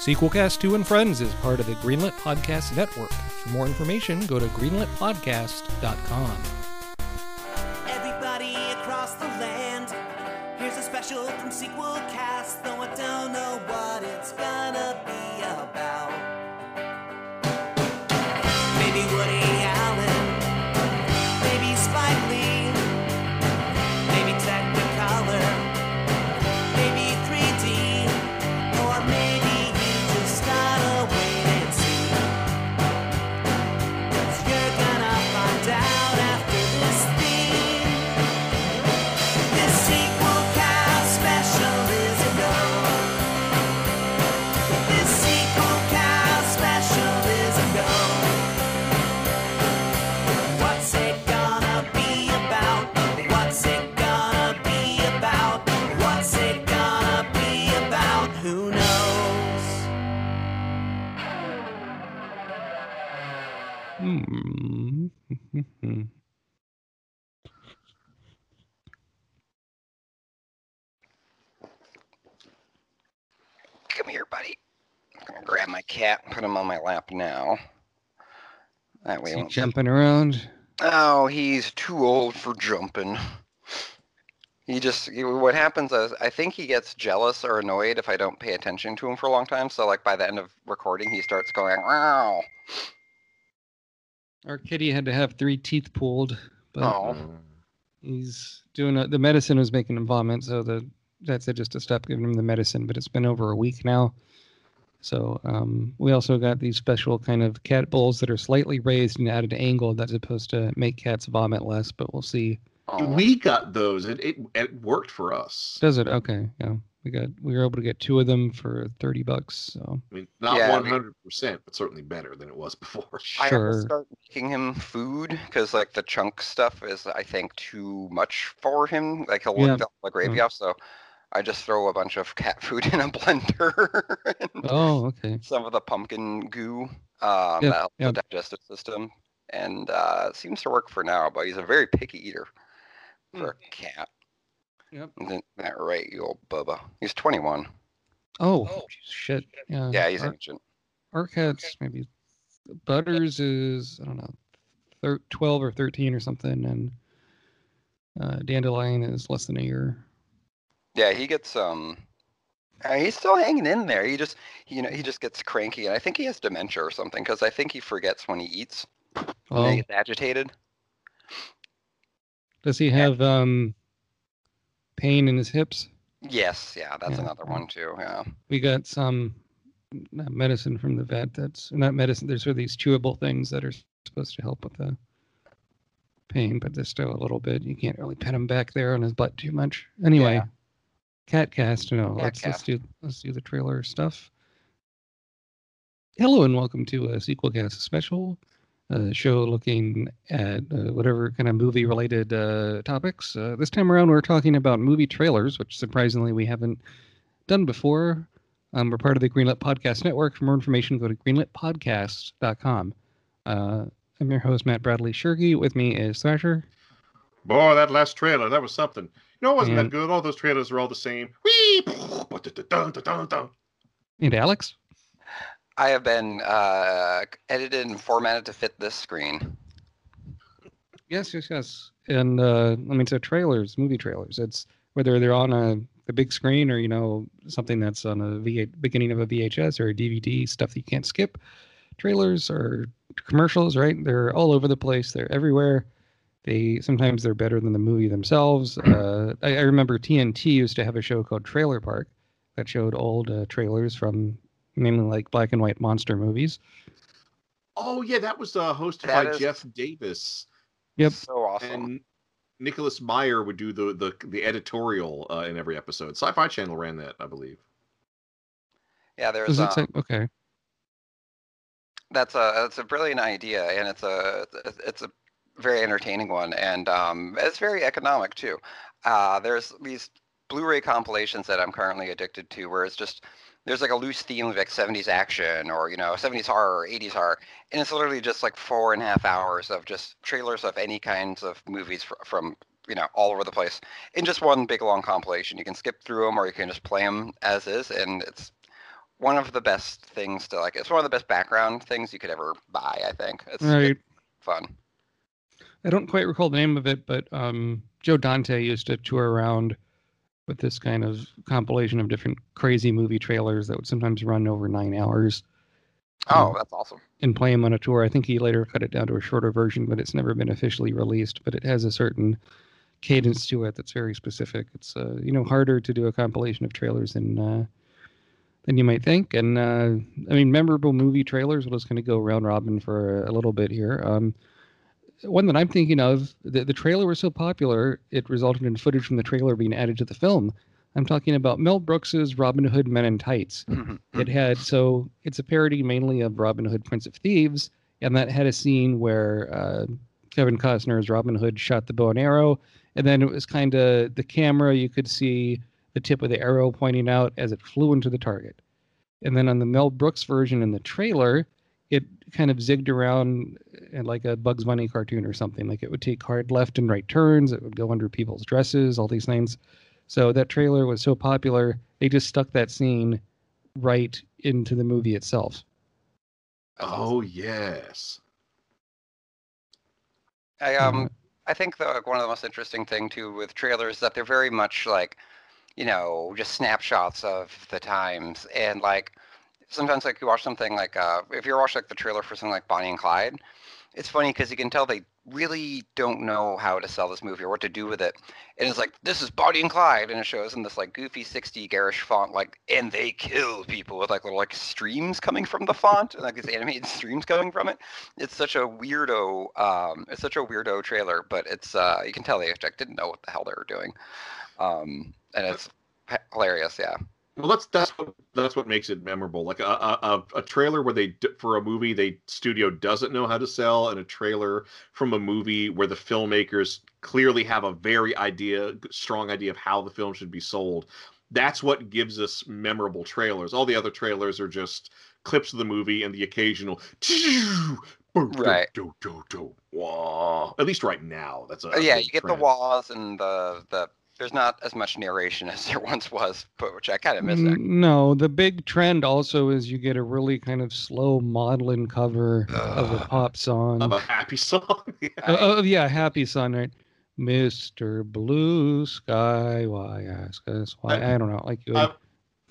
Sequelcast 2 and Friends is part of the Greenlit Podcast Network. For more information, go to greenlitpodcast.com. Everybody across the land, here's a special from Sequel Cast, though I don't know what it's gonna be Mm-hmm. Come here, buddy. I'm gonna grab my cat, and put him on my lap now. That way, he jumping around? Oh, he's too old for jumping. He just what happens is I think he gets jealous or annoyed if I don't pay attention to him for a long time. So like by the end of recording, he starts going wow. Our kitty had to have three teeth pulled, but he's doing a, the medicine was making him vomit, so the that's it just to stop giving him the medicine. But it's been over a week now. So um, we also got these special kind of cat bowls that are slightly raised and at an angle that's supposed to make cats vomit less. But we'll see. We got those. It, it it worked for us. Does it? Okay, yeah. We got we were able to get two of them for thirty bucks. So I mean, not Yeah, one we- hundred percent, but certainly better than it was before. I have to sure. start making him food because like the chunk stuff is I think too much for him. Like he'll Yeah. lick all the gravy off, so I just throw a bunch of cat food in a blender. and Oh, okay. some of the pumpkin goo um, Yep, that helps yep. the digestive system, and uh, it seems to work for now. But he's a very picky eater for a cat. Yep. Isn't that right, you old bubba? He's 21. Oh, shit. Yeah. Yeah, he's our, ancient. our cats maybe Butters is I don't know, thir- twelve or thirteen or something, and uh, Dandelion is less than a year. Yeah, he gets um. uh, he's still hanging in there. He just, you know, he just gets cranky, and I think he has dementia or something because I think he forgets when he eats. And Oh, he gets agitated. does he have um pain in his hips? Yes, yeah, that's Yeah, another one too. Yeah. We got some medicine from the vet. That's not medicine. There's sort of these chewable things that are supposed to help with the pain, but there's still a little bit. You can't really pet him back there on his butt too much. Anyway, Yeah. cat cast. No, Cat let's let's do let's do the trailer stuff. Hello and welcome to a sequel cast special uh, show looking at uh, whatever kind of movie related uh, topics. Uh, this time around, we're talking about movie trailers, which surprisingly we haven't done before. Um, we're part of the Greenlit Podcast Network. For more information, go to greenlitpodcast.com. Uh, I'm your host, Matt Bradley Shergy. With me is Thrasher. Boy, that last trailer, that was something. You know, it wasn't And- that good. All those trailers are all the same. Whee! And Alex. I have been uh, edited and formatted to fit this screen. Yes, yes, yes. And uh, I mean, so trailers, movie trailers. It's whether they're on a the big screen or you know something that's on a v- beginning of a VHS or a DVD, stuff that you can't skip. Trailers or commercials, right? They're all over the place. They're everywhere. They sometimes they're better than the movie themselves. Uh, I, I remember TNT used to have a show called Trailer Park that showed old uh, trailers from mainly like black and white monster movies. Oh, yeah, that was uh, hosted That by is- Jeff Davis. Yep. So awesome. And Nicholas Meyer would do the the, the editorial uh, in every episode. Sci Fi Channel ran that, I believe. yeah, there's Was um, it say- okay? that's a that's a brilliant idea, and it's a it's- it's a very entertaining one, and um, it's very economic too. Uh, there's these Blu-ray compilations that I'm currently addicted to, where it's just there's like a loose theme of like 70s action or you know 70s horror or 80s horror, and it's literally just like four and a half hours of just trailers of any kinds of movies fr- from you know all over the place in just one big long compilation. You can skip through them or you can just play them as is, and it's one of the best things to like. It's one of the best background things you could ever buy. I think it's Right. fun. I don't quite recall the name of it, but um, Joe Dante used to tour around with this kind of compilation of different crazy movie trailers that would sometimes run over nine hours Oh, Mm. that's awesome. and play him on a tour. I think he later cut it down to a shorter version, but it's never been officially released. But it has a certain cadence to it that's very specific. It's uh, you know harder to do a compilation of trailers than uh, than you might think. And uh, I mean, memorable movie trailers. We'll just kind of go round robin for a, a little bit here. Um, one that I'm thinking of, the, the trailer was so popular, it resulted in footage from the trailer being added to the film. I'm talking about Mel Brooks's Robin Hood Men in Tights. It had so it's a parody mainly of Robin Hood Prince of Thieves, and that had a scene where uh, Kevin Costner's Robin Hood shot the bow and arrow, and then it was kind of the camera you could see the tip of the arrow pointing out as it flew into the target. And then on the Mel Brooks version in the trailer, it kind of zigged around uh, like a Bugs Bunny cartoon or something. Like it would take hard left and right turns, it would go under people's dresses, all these things. So that trailer was so popular, they just stuck that scene right into the movie itself. Oh yes. I um I think the like, one of the most interesting thing too with trailers is that they're very much like, you know, just snapshots of the times and like sometimes like you watch something like uh if you watch like the trailer for something like Bonnie and Clyde, it's funny because you can tell they really don't know how to sell this movie or what to do with it. And it's like this is Bonnie and Clyde and it shows in this like goofy 60 garish font like and they kill people with like little like streams coming from the font and like these animated streams coming from it. It's such a weirdo um it's such a weirdo trailer but it's uh you can tell they like, didn't know what the hell they were doing. Um and it's hilarious yeah Well, that's that's what that's what makes it memorable. Like a a, a- trailer where they for a movie they studio doesn't know how to sell, and a trailer from a movie where the filmmakers clearly have a very idea, strong idea of how the film should be sold. That's what gives us memorable trailers. All the other trailers are just clips of the movie and the occasional. Right. Do, do, do, wah. At least right now, that's a yeah you get the walls and the the there's not as much narration as there once was but which i kind of miss that No, the big trend also is you get a really kind of slow maudlin cover of a pop song. of a happy song. Uh, oh, yeah, happy song, right? Mr. Blue Sky, why ask us why? I- I don't know. Like, you I-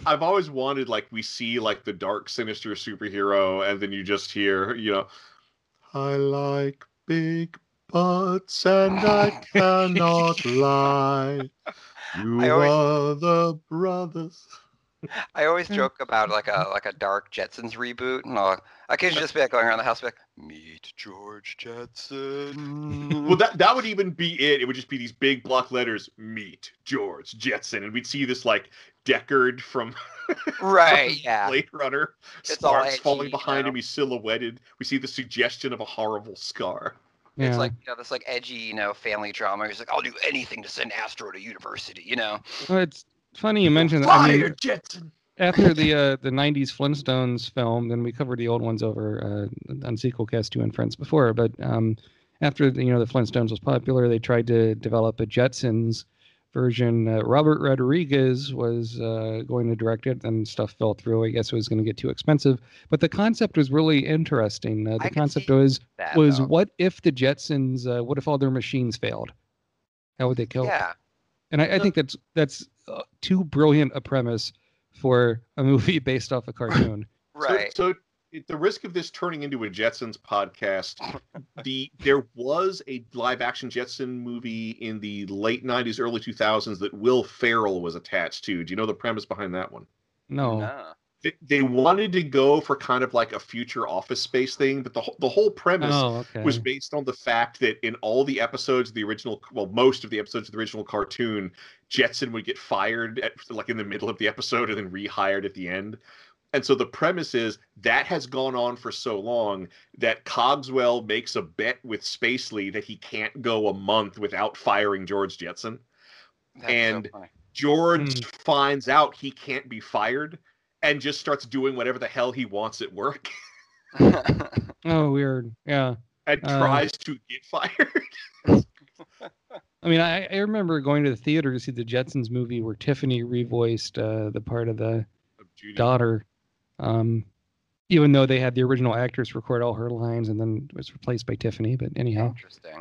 I've always wanted like we see like the dark, sinister superhero, and then you just hear, you know, I like big butts and I cannot lie. You I always- are the brothers. i always Mm. joke about like a like a dark jetsons reboot and i'll occasionally just be like going around the house be like meet george jetson Well, that that would even be it. It would just be these big block letters, meet George Jetson, and we'd see this like Deckard from right from yeah Blade Runner. It's all Sparks edgy, falling you behind know? him. He's silhouetted. We see the suggestion of a horrible scar. Yeah. It's like you know this like edgy you know family drama. He's like, I'll do anything to send Astro to university. You know. Well, it's funny you mentioned that. I mean, Jetson. after the uh, the '90s Flintstones film, then we covered the old ones over uh, on Sequelcast Two and Friends before. But um, after the, you know the Flintstones was popular, they tried to develop a Jetsons version. Uh, Robert Rodriguez was uh, going to direct it, and stuff fell through. I guess it was going to get too expensive. But the concept was really interesting. Uh, the could concept was That, was though. what if the Jetsons? Uh, what if all their machines failed? How would they kill? Yeah. And I, I think that's that's uh, too brilliant a premise for a movie based off a cartoon. Right. So, so at the risk of this turning into a Jetsons podcast, the there was a live action Jetson movie in the late '90s, early 2000s that Will Ferrell was attached to. Do you know the premise behind that one? No. No. They, they wanted to go for kind of like a future office space thing, but the whole- the whole premise Oh, okay. was based on the fact that in all the episodes of the original, well, most of the episodes of the original cartoon, Jetson would get fired at like in the middle of the episode and then rehired at the end. And so the premise is that has gone on for so long that Cogswell makes a bet with Spacely that he can't go a month without firing George Jetson. That's And- so. George Hmm. finds out he can't be fired and just starts doing whatever the hell he wants at work Oh, weird. Yeah. and Uh, tries to get fired. I mean, I, I remember going to the theater to see the Jetsons movie where Tiffany revoiced uh, the part of the Judy. daughter. Um, even though they had the original actress record all her lines and then was replaced by Tiffany. But anyhow, Interesting.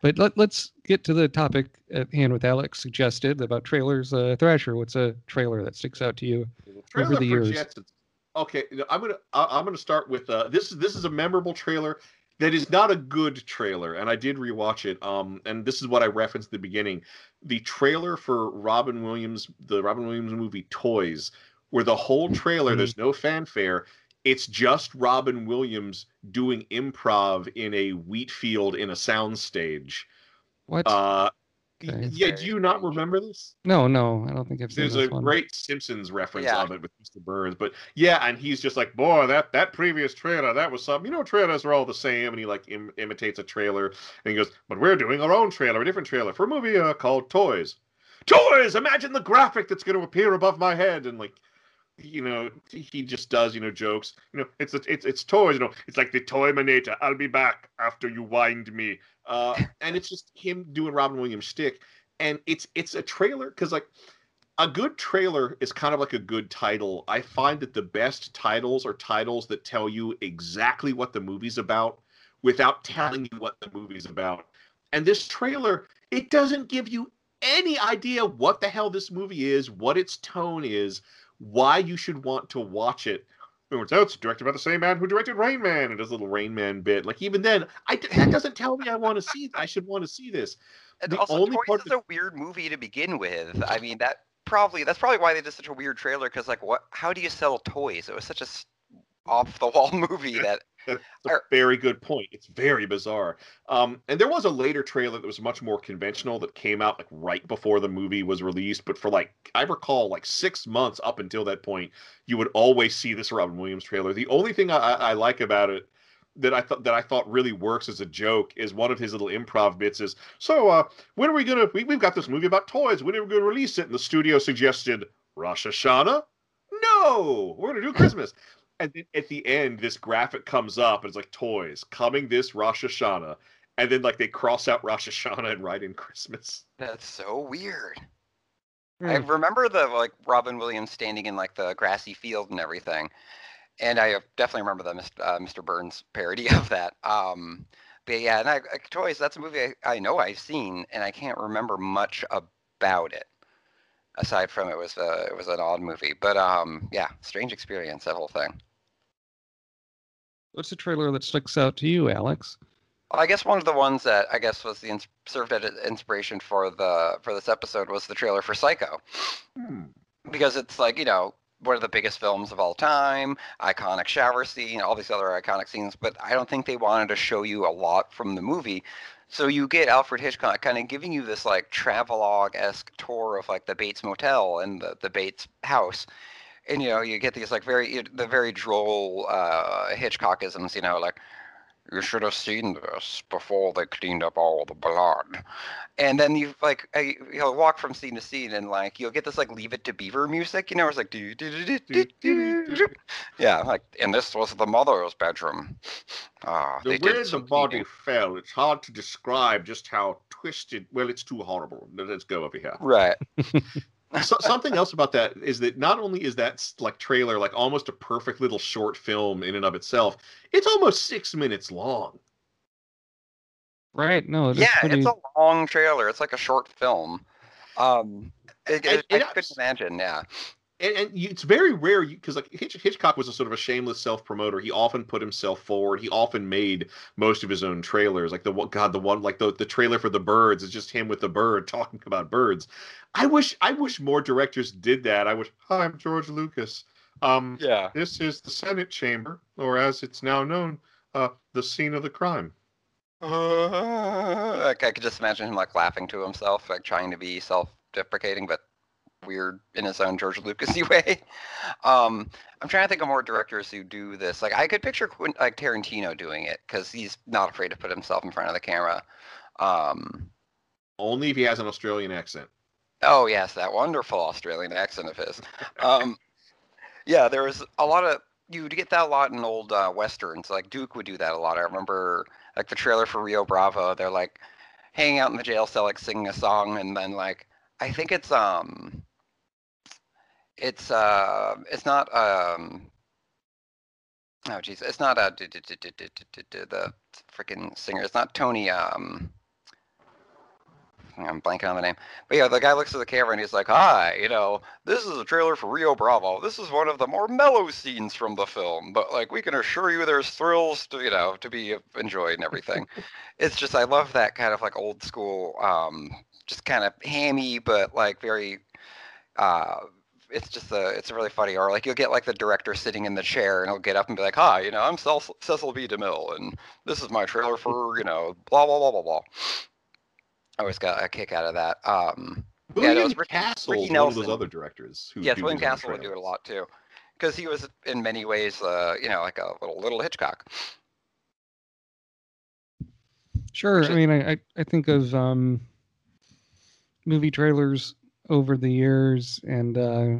but let, let's get to the topic at hand with Alex suggested about trailers. Uh, Thrasher, what's a trailer that sticks out to you? Trailer the years. Jetsons. Okay, I'm gonna I- I'm gonna start with uh, this. is This is a memorable trailer that is not a good trailer, and I did rewatch it. Um, and this is what I referenced at the beginning: the trailer for Robin Williams, the Robin Williams movie Toys, where the whole trailer Mhm. there's no fanfare. It's just Robin Williams doing improv in a wheat field in a soundstage. What? Uh, Okay. yeah, do you not remember this? no, no, I don't think I've seen it. There's this a one. great Simpsons reference Yeah. of it with Mr. Burns, but yeah, and he's just like, boy, that that previous trailer, that was something. You know, trailers are all the same, and he like Im- imitates a trailer, and he goes, but we're doing our own trailer, a different trailer for a movie uh, called Toys. Toys! Imagine the graphic that's going to appear above my head, and like, you know, he just does, you know, jokes. You know, it's it's it's toys. You know, it's like the toy manata. I'll be back after you wind me. Uh, and it's just him doing Robin Williams stick. and it's it's a trailer because like a good trailer is kind of like a good title. I find that the best titles are titles that tell you exactly what the movie's about without telling you what the movie's about. And this trailer, it doesn't give you any idea what the hell this movie is, what its tone is, why you should want to watch it. It turns out it's directed by the same man who directed Rain Man and does a little Rain Man bit. Like even then, I that doesn't tell me I want to see. I should want to see this. And The also, only Toys part is that- a weird movie to begin with. I mean, that probably that's probably why they did such a weird trailer. Because like, what? How do you sell toys? It was such a off the wall movie that That's a Or- very good point. It's very bizarre. Um, and there was a later trailer that was much more conventional that came out like right before the movie was released. But for like I recall, like six months up until that point, you would always see this Robin Williams trailer. The only thing I, I I like about it that I thought that I thought really works as a joke is one of his little improv bits is so uh when are we gonna we, we've got this movie about toys when are we gonna release it and the studio suggested Rosh Hashanah no we're gonna do Christmas and then at the end this graphic comes up and it's like toys coming this Rosh Hashanah and then like they cross out Rosh Hashanah and write in Christmas that's so weird. I Hmm. remember the like Robin Williams standing in like the grassy field and everything, and I definitely remember the Mr. Uh, Mr. Burns parody of that. Um, but yeah, and I, I, Toys, that's a movie I, I know I've seen, and I can't remember much about it. Aside from it was uh, it was an odd movie, but um, yeah, strange experience that whole thing. What's the trailer that sticks out to you, Alex? Well, I guess one of the ones that I guess was the ins- served as inspiration for the for this episode was the trailer for Psycho. because it's like you know one of the biggest films of all time iconic shower scene all these other iconic scenes but i don't think they wanted to show you a lot from the movie so you get alfred hitchcock kind of giving you this like travelogue-esque tour of like the bates motel and the, the bates house. And you know you get these like very the very droll uh hitchcockisms you know like you should have seen this before they cleaned up all the blood. And then you like uh, you'll walk from scene to scene and like you'll get this like leave it to beaver music you know it's like do, do, do, do, do, yeah like and this was the mother's bedroom. Ah the they way did the some body cleaning. fell it's hard to describe just how twisted well it's too horrible. Let's go over here. Right so, something else about that is that not only is that like trailer like almost a perfect little short film in and of itself, it's almost six minutes long. Right? No, it's yeah pretty. it's a long trailer it's like a short film um it, And- it, i and couldn't imagine yeah And, and you, it's very rare because like Hitch, Hitchcock was a sort of a shameless self promoter. He often put himself forward. He often made most of his own trailers. Like the one, God, the one like the the trailer for the birds is just him with the bird talking about birds. I wish I wish more directors did that. I wish. Hi, I'm George Lucas. Um, yeah This is the Senate chamber, or as it's now known, uh, the scene of the crime. Uh, like I could just imagine him like laughing to himself, like trying to be self-deprecating, but weird in his own George Lucasy way. Um, I'm trying to think of more directors who do this. Like I could picture Quint- like Tarantino doing it because he's not afraid to put himself in front of the camera. Um, Only if he has an Australian accent. oh yes, that wonderful Australian accent of his. Um, yeah, there was a lot of you would get that a lot in old uh, westerns. Like Duke would do that a lot. I remember like the trailer for Rio Bravo. They're like hanging out in the jail cell, like singing a song, and then like I think it's um, it's uh, it's not um, Oh jeez, it's not uh, the freaking singer. It's not Tony. Um, I'm blanking on the name. But yeah, the guy looks at the camera and he's like, "Hi, you know, this is a trailer for Rio Bravo. This is one of the more mellow scenes from the film, but like we can assure you, there's thrills to you know to be enjoyed and everything." it's just I love that kind of like old school, um, just kind of hammy, but like very. Uh, it's just a it's a really funny or like you'll get like the director sitting in the chair and he'll get up and be like hi you know i'm Cecil, Cecil b. Demille and this is my trailer for you know blah blah blah blah blah. I always got a kick out of that. Um Yeah, William that was Rick- Castle Ricky is one of those other directors. Who yes do william his castle would do it a lot too because he was in many ways uh you know like a little little hitchcock. Sure. Which I is- mean, I, I, I think of um, movie trailers over the years, and uh,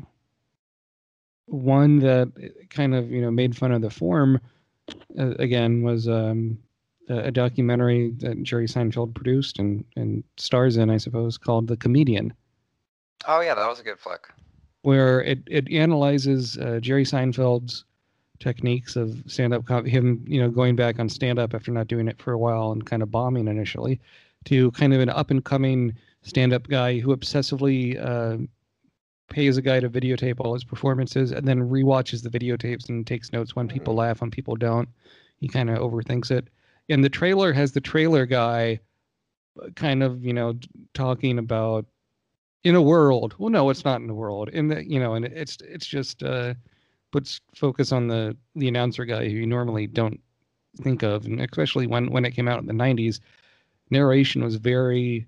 one that kind of you know made fun of the form uh, again was um, a, a documentary that Jerry Seinfeld produced and and stars in, I suppose, called The Comedian, oh yeah that was a good flick. Where it it analyzes uh, Jerry Seinfeld's techniques of stand-up com- him you know going back on stand-up after not doing it for a while and kind of bombing initially to kind of an up-and-coming stand-up guy who obsessively uh, pays a guy to videotape all his performances and then rewatches the videotapes and takes notes when people laugh when people don't. He kind of overthinks it. And the trailer has the trailer guy uh, kind of you know talking about in a world. Well no it's not in the world. In the you know and it's it's just uh puts focus on the the announcer guy who you normally don't think of. And especially when when it came out in the 90s narration was very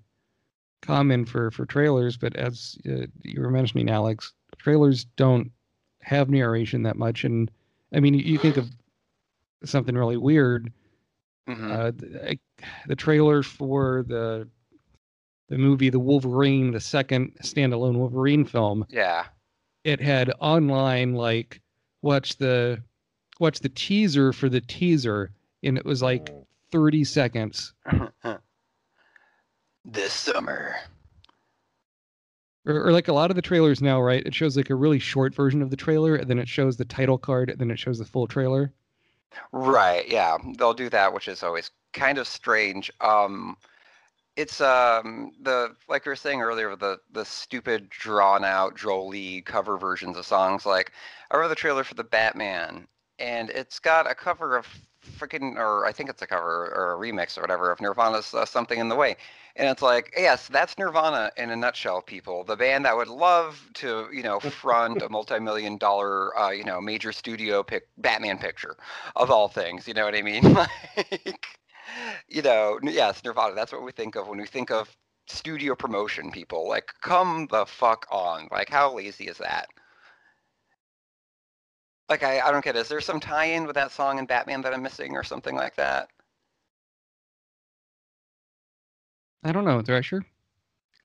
common for for trailers but as uh, you were mentioning alex trailers don't have narration that much and i mean you, you think of something really weird Mhm. uh, th- I- the trailer for the the movie The Wolverine, the second standalone Wolverine film, yeah it had online like watch the watch the teaser for the teaser, and it was like 30 seconds. this summer Or, or like a lot of the trailers now, right? It shows like a really short version of the trailer, and then it shows the title card, and then it shows the full trailer. Right, yeah. They'll do that, which is always kind of strange. Um it's um the like we were saying earlier the the stupid drawn out drolly cover versions of songs like I wrote the trailer for the Batman and it's got a cover of freaking or I think it's a cover or a remix or whatever of Nirvana's uh, Something in the Way. And it's like, yes, that's Nirvana in a nutshell, people. The band that would love to, you know, front a multi-million dollar, uh, you know, major studio pic- Batman picture of all things. You know what I mean? like, you know, yes, Nirvana. That's what we think of when we think of studio promotion. People like, come the fuck on! Like, how lazy is that? Like, I, I don't get. It. Is there some tie-in with that song in Batman that I'm missing, or something like that? I don't know, Thrasher.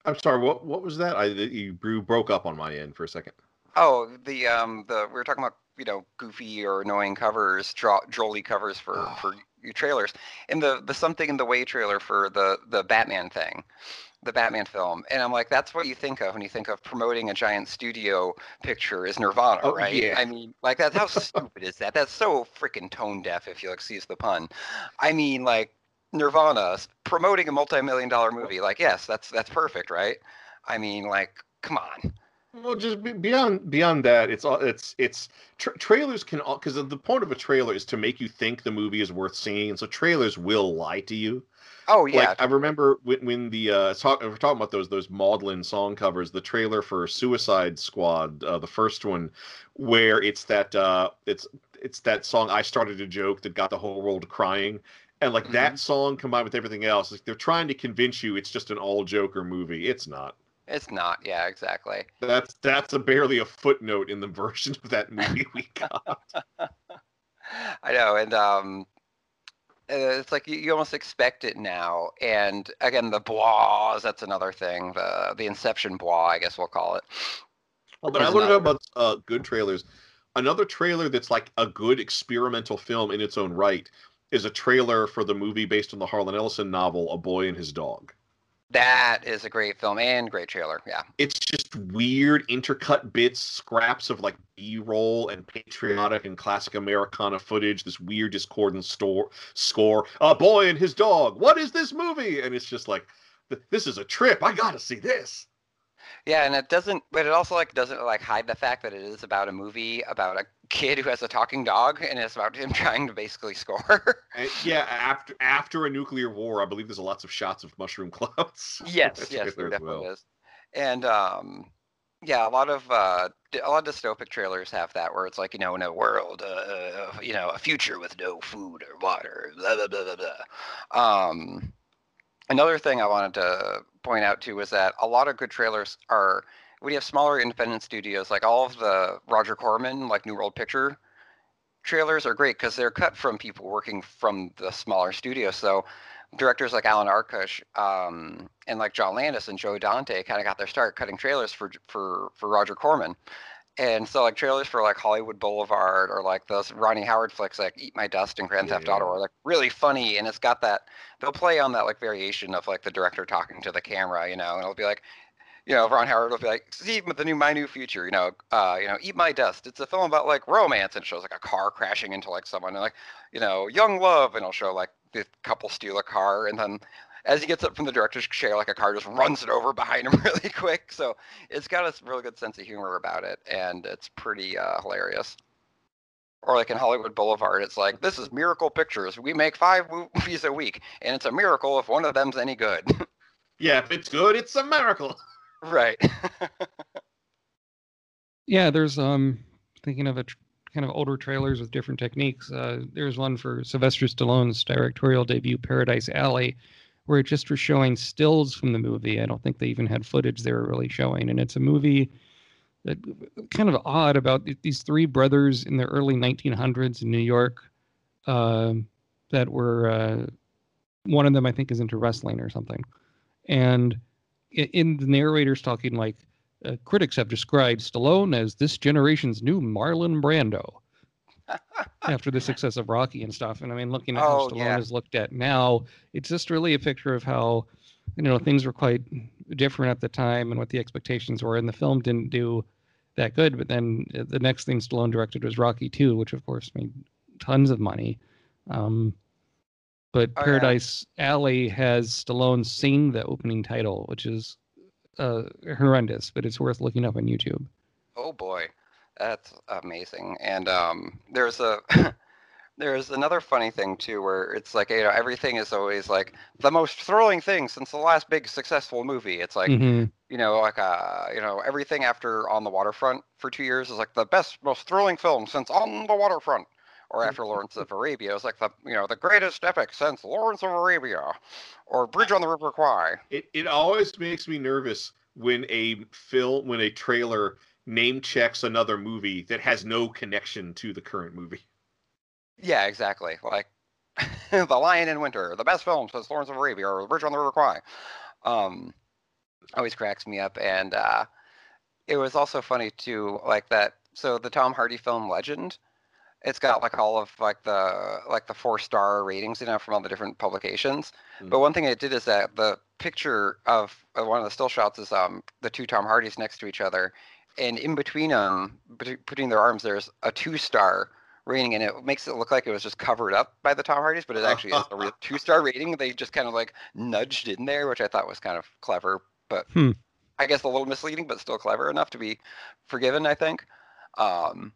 I'm sorry. What what was that? I you broke up on my end for a second. Oh, the um, the we were talking about you know goofy or annoying covers, dro- drolly covers for Oh. for your trailers, and the the something in the way trailer for the the Batman thing, the Batman film, and I'm like, that's what you think of when you think of promoting a giant studio picture is Nirvana, Oh, right? yeah. I mean, like that. How stupid is that? That's so freaking tone deaf, if you'll excuse the pun. I mean, like Nirvana promoting a multi-million dollar movie, like yes, that's that's perfect, right? I mean, like, come on. Well, just beyond beyond that, it's all it's it's tra- trailers can all because the point of a trailer is to make you think the movie is worth seeing, and so trailers will lie to you. Oh yeah, Like I remember when, when the uh, talk, we're talking about those those maudlin song covers, the trailer for Suicide Squad, uh, the first one, where it's that uh, it's it's that song I started a joke that got the whole world crying. And like that song combined with everything else, like they're trying to convince you it's just an all Joker movie. It's not. It's not. Yeah, exactly. That's that's a barely a footnote in the version of that movie we got. I know, and um, uh, it's like you, you almost expect it now. And again, the bois, that's another thing. The the Inception bois, I guess we'll call it. Well, but I learned another- about uh, good trailers. Another trailer that's like a good experimental film in its own right is a trailer for the movie based on the Harlan Ellison novel A Boy and His Dog. That is a great film and great trailer. Yeah. It's just weird intercut bits, scraps of like B-roll and patriotic and classic Americana footage. This weird discordant store score. A boy and his dog. What is this movie? And it's just like, th- this is a trip. I gotta see this. Yeah, and it doesn't, but it also like doesn't like hide the fact that it is about a movie about a kid who has a talking dog, and it's about him trying to basically score. And yeah, after after a nuclear war, I believe there's lots of shots of mushroom clouds. yes, yes, there definitely well. is. And um, yeah, a lot of uh, a lot of dystopic trailers have that where it's like you know in a world, uh, uh, you know, a future with no food or water, blah blah blah blah blah. Um, another thing I wanted to point out too was that a lot of good trailers are when you have smaller independent studios, like all of the Roger Corman, like New World Picture trailers are great because they're cut from people working from the smaller studios. So directors like Alan Arkush um, and like John Landis and Joe Dante kind of got their start cutting trailers for for for Roger Corman. And so like trailers for like Hollywood Boulevard or like those Ronnie Howard flicks like Eat My Dust and Grand Theft Auto are like really funny and it's got that they'll play on that like variation of like the director talking to the camera, you know, and it'll be like you know, Ron Howard will be like, Steve, the new My New Future, you know, uh, you know, Eat My Dust. It's a film about like romance and it shows like a car crashing into like someone and like, you know, young love and it'll show like the couple steal a car and then as he gets up from the director's chair, like a car just runs it over behind him really quick. So it's got a really good sense of humor about it and it's pretty uh, hilarious. Or like in Hollywood Boulevard, it's like, this is Miracle Pictures. We make five movies a week and it's a miracle if one of them's any good. Yeah, if it's good, it's a miracle. right. Yeah, there's um thinking of a tr- kind of older trailers with different techniques. Uh, there's one for Sylvester Stallone's directorial debut, Paradise Alley, where it just was showing stills from the movie. I don't think they even had footage they were really showing, and it's a movie that kind of odd about these three brothers in the early 1900s in New York um that were uh, one of them I think is into wrestling or something, and in the narrator's talking like uh, critics have described Stallone as this generation's new Marlon Brando after the success of Rocky and stuff. And I mean, looking at how Oh, Stallone yeah. is looked at now, it's just really a picture of how you know things were quite different at the time and what the expectations were. And the film didn't do that good. But then uh, the next thing Stallone directed was Rocky Two, which of course made tons of money. Um, but Oh, yeah. Paradise Alley has Stallone sing the opening title, which is uh, horrendous, but it's worth looking up on YouTube. Oh boy, that's amazing. And um, there's a there's another funny thing too, where it's like you know everything is always like the most thrilling thing since the last big successful movie. It's like Mhm. you know like uh you know everything after On the Waterfront for two years is like the best most thrilling film since On the Waterfront. Or after Lawrence of Arabia, it's like the you know the greatest epic since Lawrence of Arabia, or Bridge on the River Kwai. It it always makes me nervous when a film when a trailer name checks another movie that has no connection to the current movie. Yeah, exactly. Like The Lion in Winter, the best film since Lawrence of Arabia or The Bridge on the River Kwai. Um, always cracks me up, and uh, it was also funny too, like that. So the Tom Hardy film Legend, it's got like all of like the like the four star ratings, you know, from all the different publications. But Mhm. one thing it did is that the picture of one of the still shots is um the two Tom Hardys next to each other, and in between them, bet- between their arms, there's a two star rating, and it makes it look like it was just covered up by the Tom Hardys, but it actually is a real two star rating. They just kind of like nudged in there, which I thought was kind of clever, but Hmm. I guess a little misleading, but still clever enough to be forgiven. I think. Um,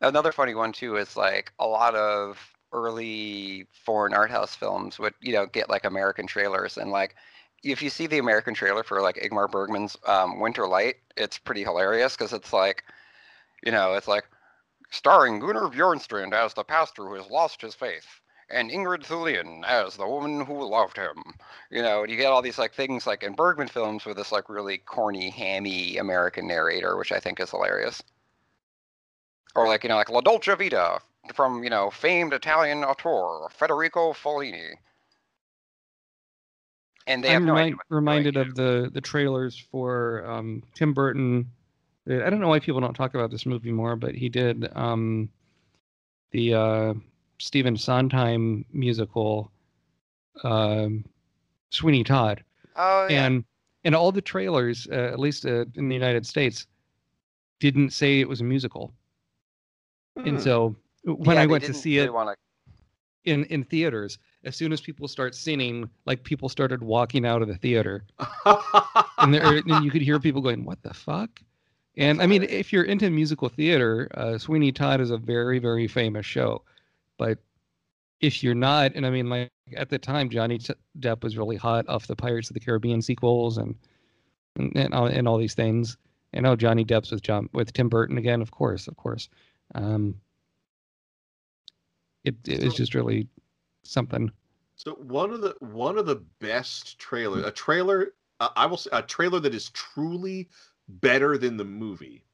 another funny one too is like a lot of early foreign art house films would you know get like American trailers and like if you see the American trailer for like Ingmar Bergman's um, Winter Light, it's pretty hilarious because it's like, you know, it's like starring Gunnar Bjornstrand as the pastor who has lost his faith, and Ingrid Thulin as the woman who loved him. You know, and you get all these like things like in Bergman films with this like really corny, hammy American narrator, which I think is hilarious. Or like you know, like La Dolce Vita from you know famed Italian auteur Federico Fellini. And they I'm no remi- idea what they're doing, reminded of the the trailers for um, Tim Burton. uh, I don't know why people don't talk about this movie more, but he did um, the uh, Stephen Sondheim musical um, Sweeney Todd, Oh yeah. and and all the trailers, uh, at least uh, in the United States, didn't say it was a musical. And Hmm. so when Yeah, I went to see really it wanna- in in theaters, as soon as people start singing, like people started walking out of the theater, and there and you could hear people going, "What the fuck?" And I mean, if you're into musical theater, uh, Sweeney Todd is a very very famous show, but if you're not, and I mean, like at the time, Johnny Depp was really hot off the Pirates of the Caribbean sequels and and and all, and all these things. And oh, Johnny Depp's with John with Tim Burton again, of course, of course. Um, it it was just really something. So one of the one of the best trailers, a trailer, uh, I will say, a trailer that is truly better than the movie.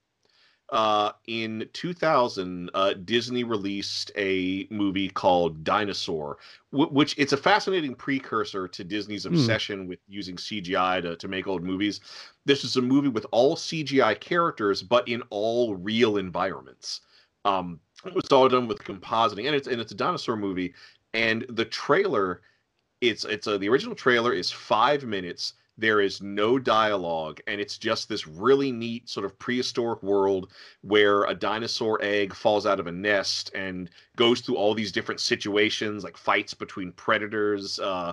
Uh, in 2000, uh, Disney released a movie called Dinosaur, wh- which it's a fascinating precursor to Disney's Hmm. obsession with using CGI to, to make old movies. This is a movie with all CGI characters, but in all real environments. Um, it was all done with compositing, and it's and it's a dinosaur movie. And the trailer, it's it's a, the original trailer is five minutes. There is no dialogue, and it's just this really neat sort of prehistoric world where a dinosaur egg falls out of a nest and goes through all these different situations, like fights between predators, uh,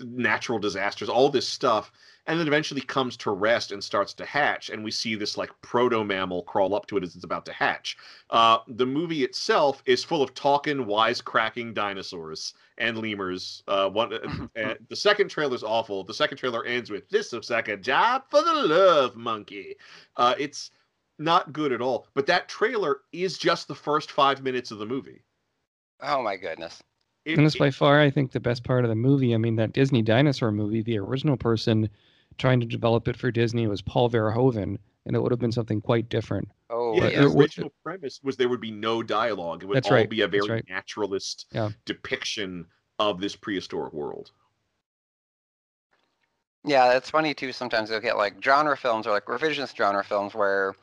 natural disasters, all this stuff, and then eventually comes to rest and starts to hatch. And we see this like proto mammal crawl up to it as it's about to hatch. Uh, the movie itself is full of talking, wisecracking dinosaurs and lemurs. Uh, one, uh, the second trailer is awful. The second trailer ends with "This looks like a job for the love monkey." Uh, it's not good at all. But that trailer is just the first five minutes of the movie. Oh my goodness. It- And it's it- by far, I think, the best part of the movie. I mean, that Disney dinosaur movie, the original person trying to develop it for Disney was Paul Verhoeven, and it would have been something quite different. Oh yeah, But yeah. the it would- original premise was there would be no dialogue. It would That's all right, be a very right. naturalist Yeah. depiction of this prehistoric world. Yeah, it's funny too. Sometimes you'll get like genre films or like revisionist genre films where,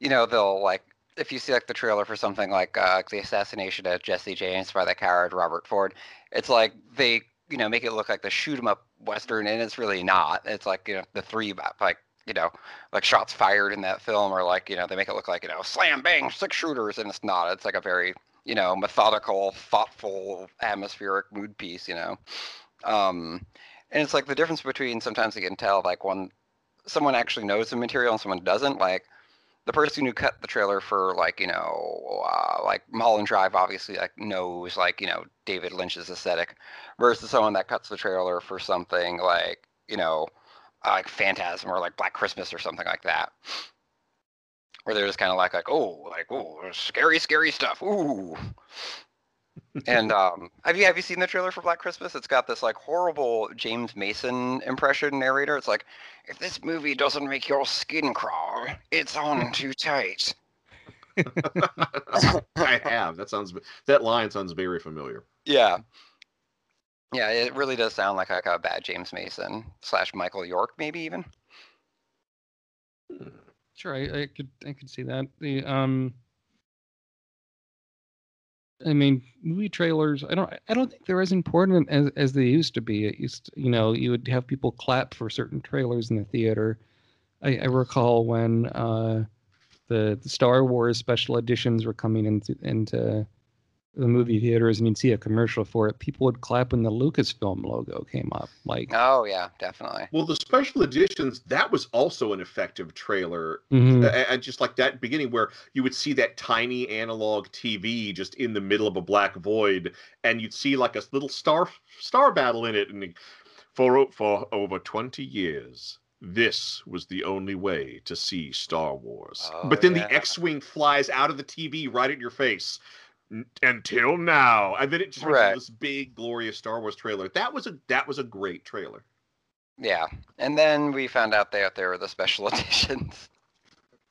you know, they'll like if you see like the trailer for something like uh, the assassination of Jesse James by the coward Robert Ford, it's like they you know make it look like the shoot 'em up western, and it's really not. It's like you know the three like you know like shots fired in that film, or like you know they make it look like you know slam bang six shooters, and it's not. It's like a very you know methodical, thoughtful, atmospheric mood piece. You know. Um, and it's like the difference between sometimes you can tell like when someone actually knows the material and someone doesn't like the person who cut the trailer for like you know uh, like Mulholland Drive obviously like knows like you know David Lynch's aesthetic versus someone that cuts the trailer for something like you know uh, like Phantasm or like Black Christmas or something like that. Where they're just kind of like like oh like oh scary scary stuff. Ooh and um, have you have you seen the trailer for Black Christmas? It's got this like horrible James Mason impression narrator. It's like, if this movie doesn't make your skin crawl, it's on too tight. I have. That sounds. That line sounds very familiar. Yeah, yeah, it really does sound like like a bad James Mason slash Michael York, maybe even. Sure, I, I could I could see that. The um I mean, movie trailers, I don't I don't think they're as important as as they used to be. It used to, you know, you would have people clap for certain trailers in the theater. I, I recall when uh the, the Star Wars special editions were coming into into the movie theaters and you'd see a commercial for it, people would clap when the Lucasfilm logo came up. Like Oh yeah, definitely. Well, the special editions that was also an effective trailer mhm. and just like that beginning where you would see that tiny analog TV just in the middle of a black void, and you'd see like a little star star battle in it, and for for over twenty years. This was the only way to see Star Wars. Oh, but then yeah. the X-wing flies out of the TV right at your face. "N- Until now, and then it just Right. this big glorious Star Wars trailer. That was a that was a great trailer. Yeah, and then we found out that there were the special editions.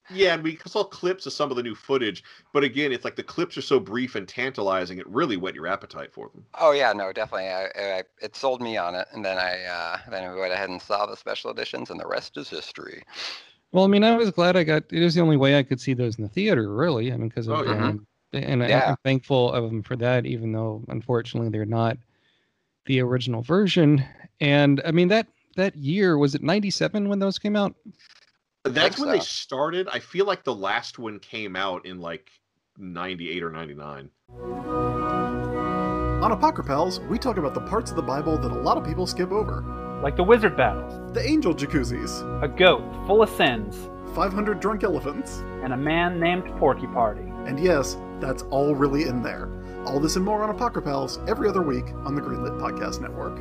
Yeah, and we saw clips of some of the new footage, but again, it's like the clips are so brief and tantalizing, it really whet your appetite for them. Oh yeah, no, definitely. I, I, it sold me on it, and then I uh, then we went ahead and saw the special editions, and the rest is history. Well, I mean, I was glad I got. It was the only way I could see those in the theater, really. I mean, because of Oh, yeah. um, and I, Yeah. I'm thankful of them for that, even though unfortunately they're not the original version. And I mean that that year was it 97 when those came out? That's think when they started. I feel like the last one came out in like 98 or 99. On Apocrypals, we talk about the parts of the Bible that a lot of people skip over. Like the wizard battles, The angel jacuzzis, a goat full of sins, 500 drunk elephants, and a man named Porky Party. And yes, that's all really in there. All this and more on Apocrypals every other week on the Greenlit Podcast Network.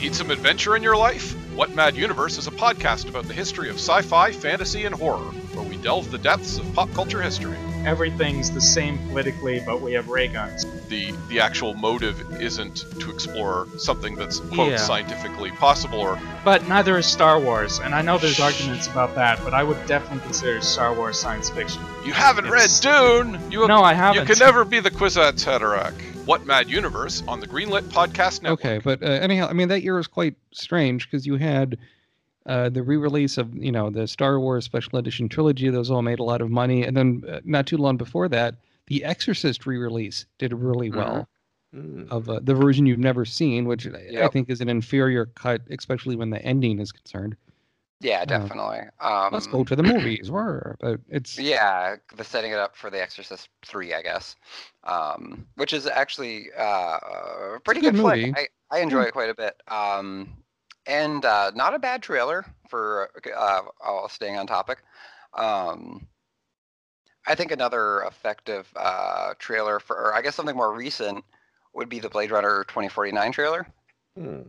Need some adventure in your life? What Mad Universe is a podcast about the history of sci fi, fantasy, and horror, where we delve the depths of pop culture history. everything's the same politically, but we have ray guns. The, the actual motive isn't to explore something that's, quote, Yeah. scientifically possible or But neither is Star Wars, and I know there's arguments about that, but I would definitely consider Star Wars science fiction. You haven't It's- read Dune! You, No, I haven't. You can never be the Kwisatz Haderach. What Mad Universe on the Greenlit Podcast Network. Okay, but uh, anyhow, I mean that year was quite strange because you had uh, the re-release of you know the Star Wars Special Edition trilogy; those all made a lot of money, and then uh, not too long before that, the Exorcist re-release did really well Mm. of uh, the version you've never seen, which I- I think is an inferior cut, especially when the ending is concerned. Yeah, definitely. Um, Let's go to the movies, Where but it's Yeah, the setting it up for The Exorcist Three, I guess, um, which is actually uh, a pretty good good, movie. I, I enjoy it quite a bit, um, and uh, not a bad trailer for uh, uh, staying on topic. Um, I think another effective uh, trailer for, or I guess something more recent, would be the Blade Runner 2049 trailer. Hmm.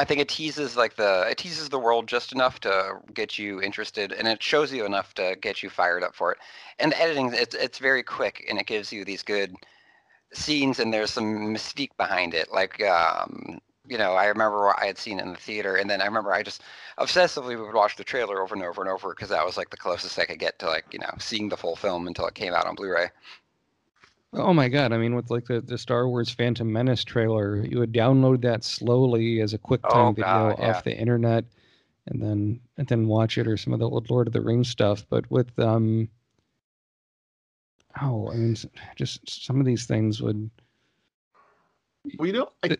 I think it teases like the it teases the world just enough to get you interested, and it shows you enough to get you fired up for it. And the editing, it's it's very quick, and it gives you these good scenes, and there's some mystique behind it. Like, um, you know, I remember what I had seen in the theater, and then I remember I just obsessively would watch the trailer over and over and over because that was like the closest I could get to like you know seeing the full film until it came out on Blu-ray. Oh my god! I mean, with like the, the Star Wars Phantom Menace trailer, you would download that slowly as a QuickTime Oh, video God, yeah. off the internet, and then and then watch it or some of the old Lord of the Rings stuff. But with um, oh, I mean, just some of these things would Well, you know, I,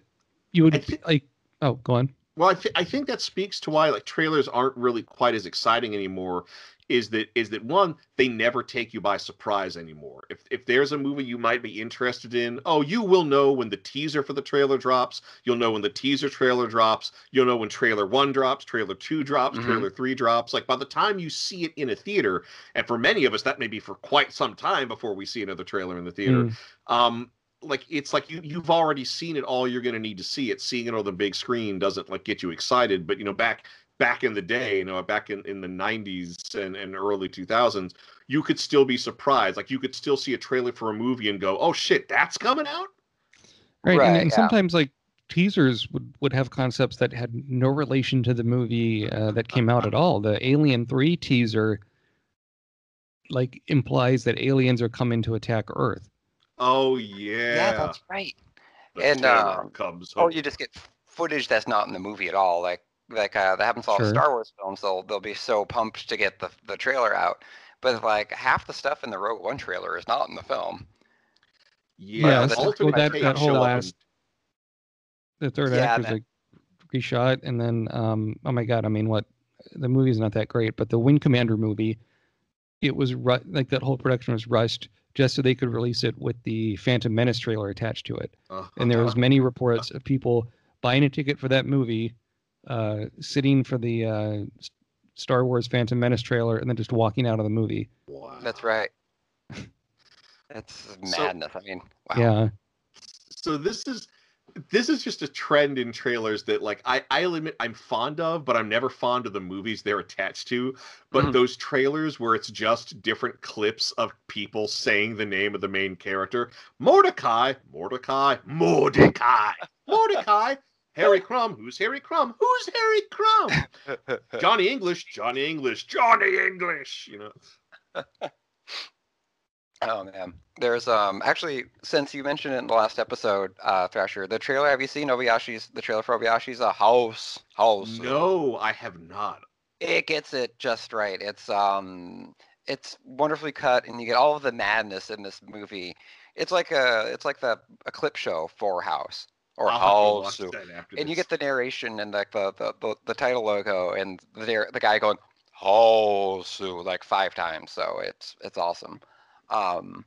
you would like. Oh, go on. well, I, th- I think that speaks to why like trailers aren't really quite as exciting anymore. Is that is that one? They never take you by surprise anymore. If if there's a movie you might be interested in, oh, you will know when the teaser for the trailer drops. You'll know when the teaser trailer drops. You'll know when trailer one drops, trailer two drops, Mhm. trailer three drops. Like by the time you see it in a theater, and for many of us that may be for quite some time before we see another trailer in the theater. Mm. um like it's like you you've already seen it all you're going to need to see it seeing it on the big screen doesn't like get you excited but you know back back in the day you know back in, in the 90s and, and early 2000s you could still be surprised like you could still see a trailer for a movie and go oh shit that's coming out Right, and, Right, and yeah. sometimes like teasers would, would have concepts that had no relation to the movie uh, that came out at all. The Alien Three teaser like implies that aliens are coming to attack Earth. oh yeah, Yeah, that's right. The and, terror um, comes Or home. you just get footage that's not in the movie at all. Like like uh, that happens to all the Sure. Star Wars films. They'll they'll be so pumped to get the the trailer out, but like half the stuff in the Rogue One trailer is not in the film. yeah, Yeah, that's- alternate that- that whole last- in- The third Yeah, act was that- like reshot, and then um, oh my god, I mean, what the movie's not that great, but the Wing Commander movie, it was ru- like that whole production was rushed just so they could release it with the Phantom Menace trailer attached to it. and there was many reports of people buying a ticket for that movie, uh, sitting for the uh, Star Wars Phantom Menace trailer, and then just walking out of the movie. Wow. That's right. It's So- madness. I mean, wow. Yeah, so this is this is just a trend in trailers that like I I'll admit I'm fond of, but I'm never fond of the movies they're attached to. But Mhm. those trailers where it's just different clips of people saying the name of the main character, Mordecai, Mordecai, Mordecai, Mordecai, Harry Crumb, who's Harry Crumb? Who's Harry Crumb? Johnny English, Johnny English, Johnny English, you know. Oh man, there's um actually since you mentioned it in the last episode, uh, Thrasher, the trailer. Have you seen Obayashi's the trailer for Obayashi's a house house? No, I have not. it gets it just right. It's um it's wonderfully cut and you get all of the madness in this movie. It's like a it's like the a clip show for House. Or I'll have to watch Hausu. And you get the narration and like the, the, the, the title logo and the the guy going Hausu like five times. So it's it's awesome. Um,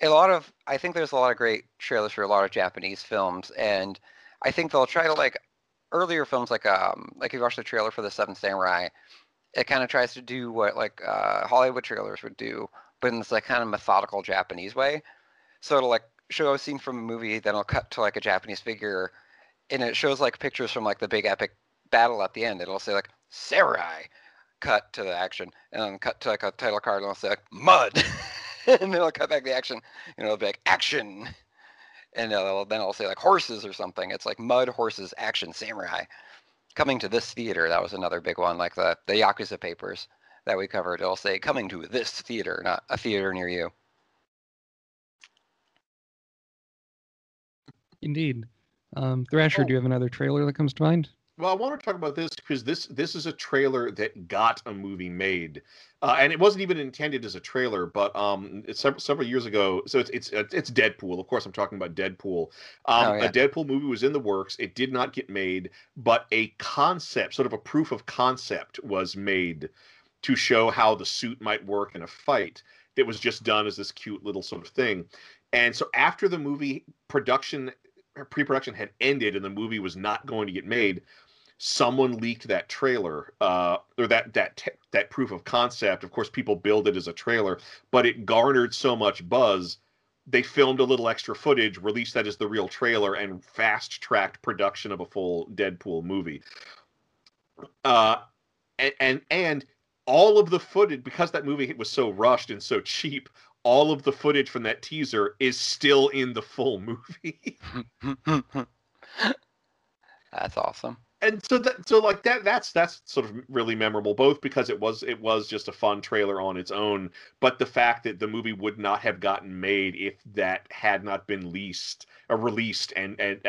a lot of I think there's a lot of great trailers for a lot of Japanese films, and I think they'll try to like earlier films like um like if you watch the trailer for the Seven Samurai, it kind of tries to do what like uh, Hollywood trailers would do, but in this like kind of methodical Japanese way. So it'll like show a scene from a movie, then it'll cut to like a Japanese figure, and it shows like pictures from like the big epic battle at the end. It'll say like samurai, cut to the action, and then cut to like a title card, and it'll say like mud, and then it'll cut back the action, and it'll be like action, and it'll, then it'll say like horses or something. It's like mud, horses, action, samurai. Coming to this theater, that was another big one, like the the Yakuza papers that we covered. It'll say coming to this theater, not a theater near you. Indeed. Um, Thrasher, Oh. do you have another trailer that comes to mind? Well, I want to talk about this because this this is a trailer that got a movie made, uh, and it wasn't even intended as a trailer. But um, it's several, several years ago, so it's it's it's Deadpool. Of course, I'm talking about Deadpool. Um, Oh, yeah. A Deadpool movie was in the works. It did not get made, but a concept, sort of a proof of concept, was made to show how the suit might work in a fight. That was just done as this cute little sort of thing. And so after the movie production pre-production had ended and the movie was not going to get made someone leaked that trailer uh, or that that that proof of concept. Of course people billed it as a trailer but it garnered so much buzz they filmed a little extra footage released that as the real trailer and fast tracked production of a full deadpool movie. Uh, and, and and all of the footage because that movie was so rushed and so cheap all of the footage from that teaser is still in the full movie That's awesome. and so that so like that that's that's sort of really memorable both because it was it was just a fun trailer on its own but the fact that the movie would not have gotten made if that had not been leased or released and and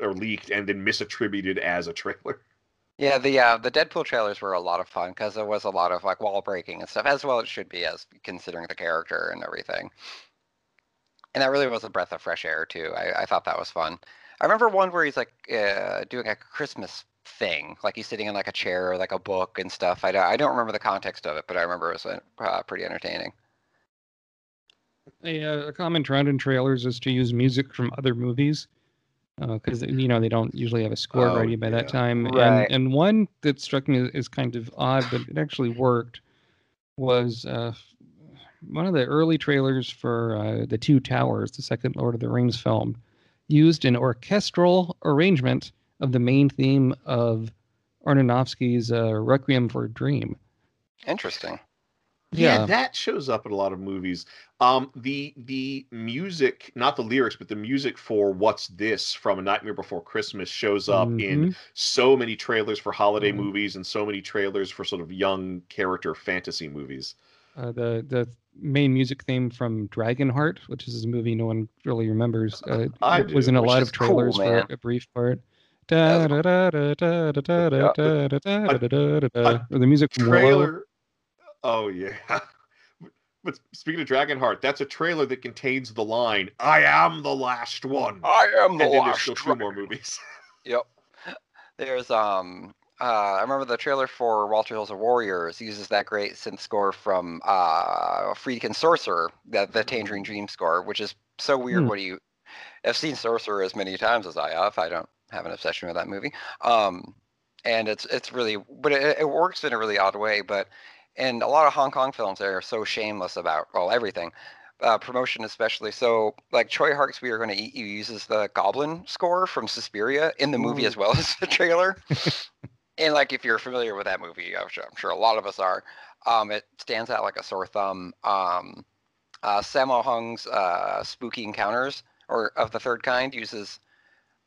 or leaked and then misattributed as a trailer Yeah, the uh, the Deadpool trailers were a lot of fun because there was a lot of like wall breaking and stuff, as well it should be, as considering the character and everything. And that really was a breath of fresh air too. I, I thought that was fun. I remember one where he's like uh, doing a Christmas thing, like he's sitting in like a chair or like a book and stuff. I I don't remember the context of it, but I remember it was uh, pretty entertaining. A, uh, a common trend in trailers is to use music from other movies because you know they don't usually have a score Oh, ready by yeah. that time. Right. And and one that struck me as kind of odd, but it actually worked, was uh, one of the early trailers for uh, the Two Towers, the second Lord of the Rings film, used an orchestral arrangement of the main theme of Aronofsky's uh, Requiem for a Dream. Interesting yeah. yeah. that shows up in a lot of movies um, the the music not the lyrics but the music for what's this from a nightmare before christmas shows up mm-hmm. in so many trailers for holiday mm-hmm. movies and so many trailers for sort of young character fantasy movies uh, the the main music theme from dragonheart which is a movie no one really remembers uh, it do, was in a lot of trailers cool, for a brief part the music from trailer, oh yeah but speaking of dragonheart that's a trailer that contains the line i am the last one I am the and then there's still two more movies Yep. There's um uh I remember the trailer for Walter Hills of Warriors uses that great synth score from uh Friedkin Sorcerer, that the Tangerine Dream score, which is so weird Hmm. what do you I've seen Sorcerer as many times as I have. I don't have an obsession with that movie. Um and it's it's really but it, it works in a really odd way, but and a lot of Hong Kong films are so shameless about well everything uh, promotion especially. So like Tsui Hark's "We Are Going to Eat You" uses the Goblin score from Suspiria in the movie as well as the trailer. and like if you're familiar with that movie, I'm sure, I'm sure a lot of us are. Um, it stands out like a sore thumb. Um, uh, Sammo Hung's uh, "Spooky Encounters" or of the Third Kind uses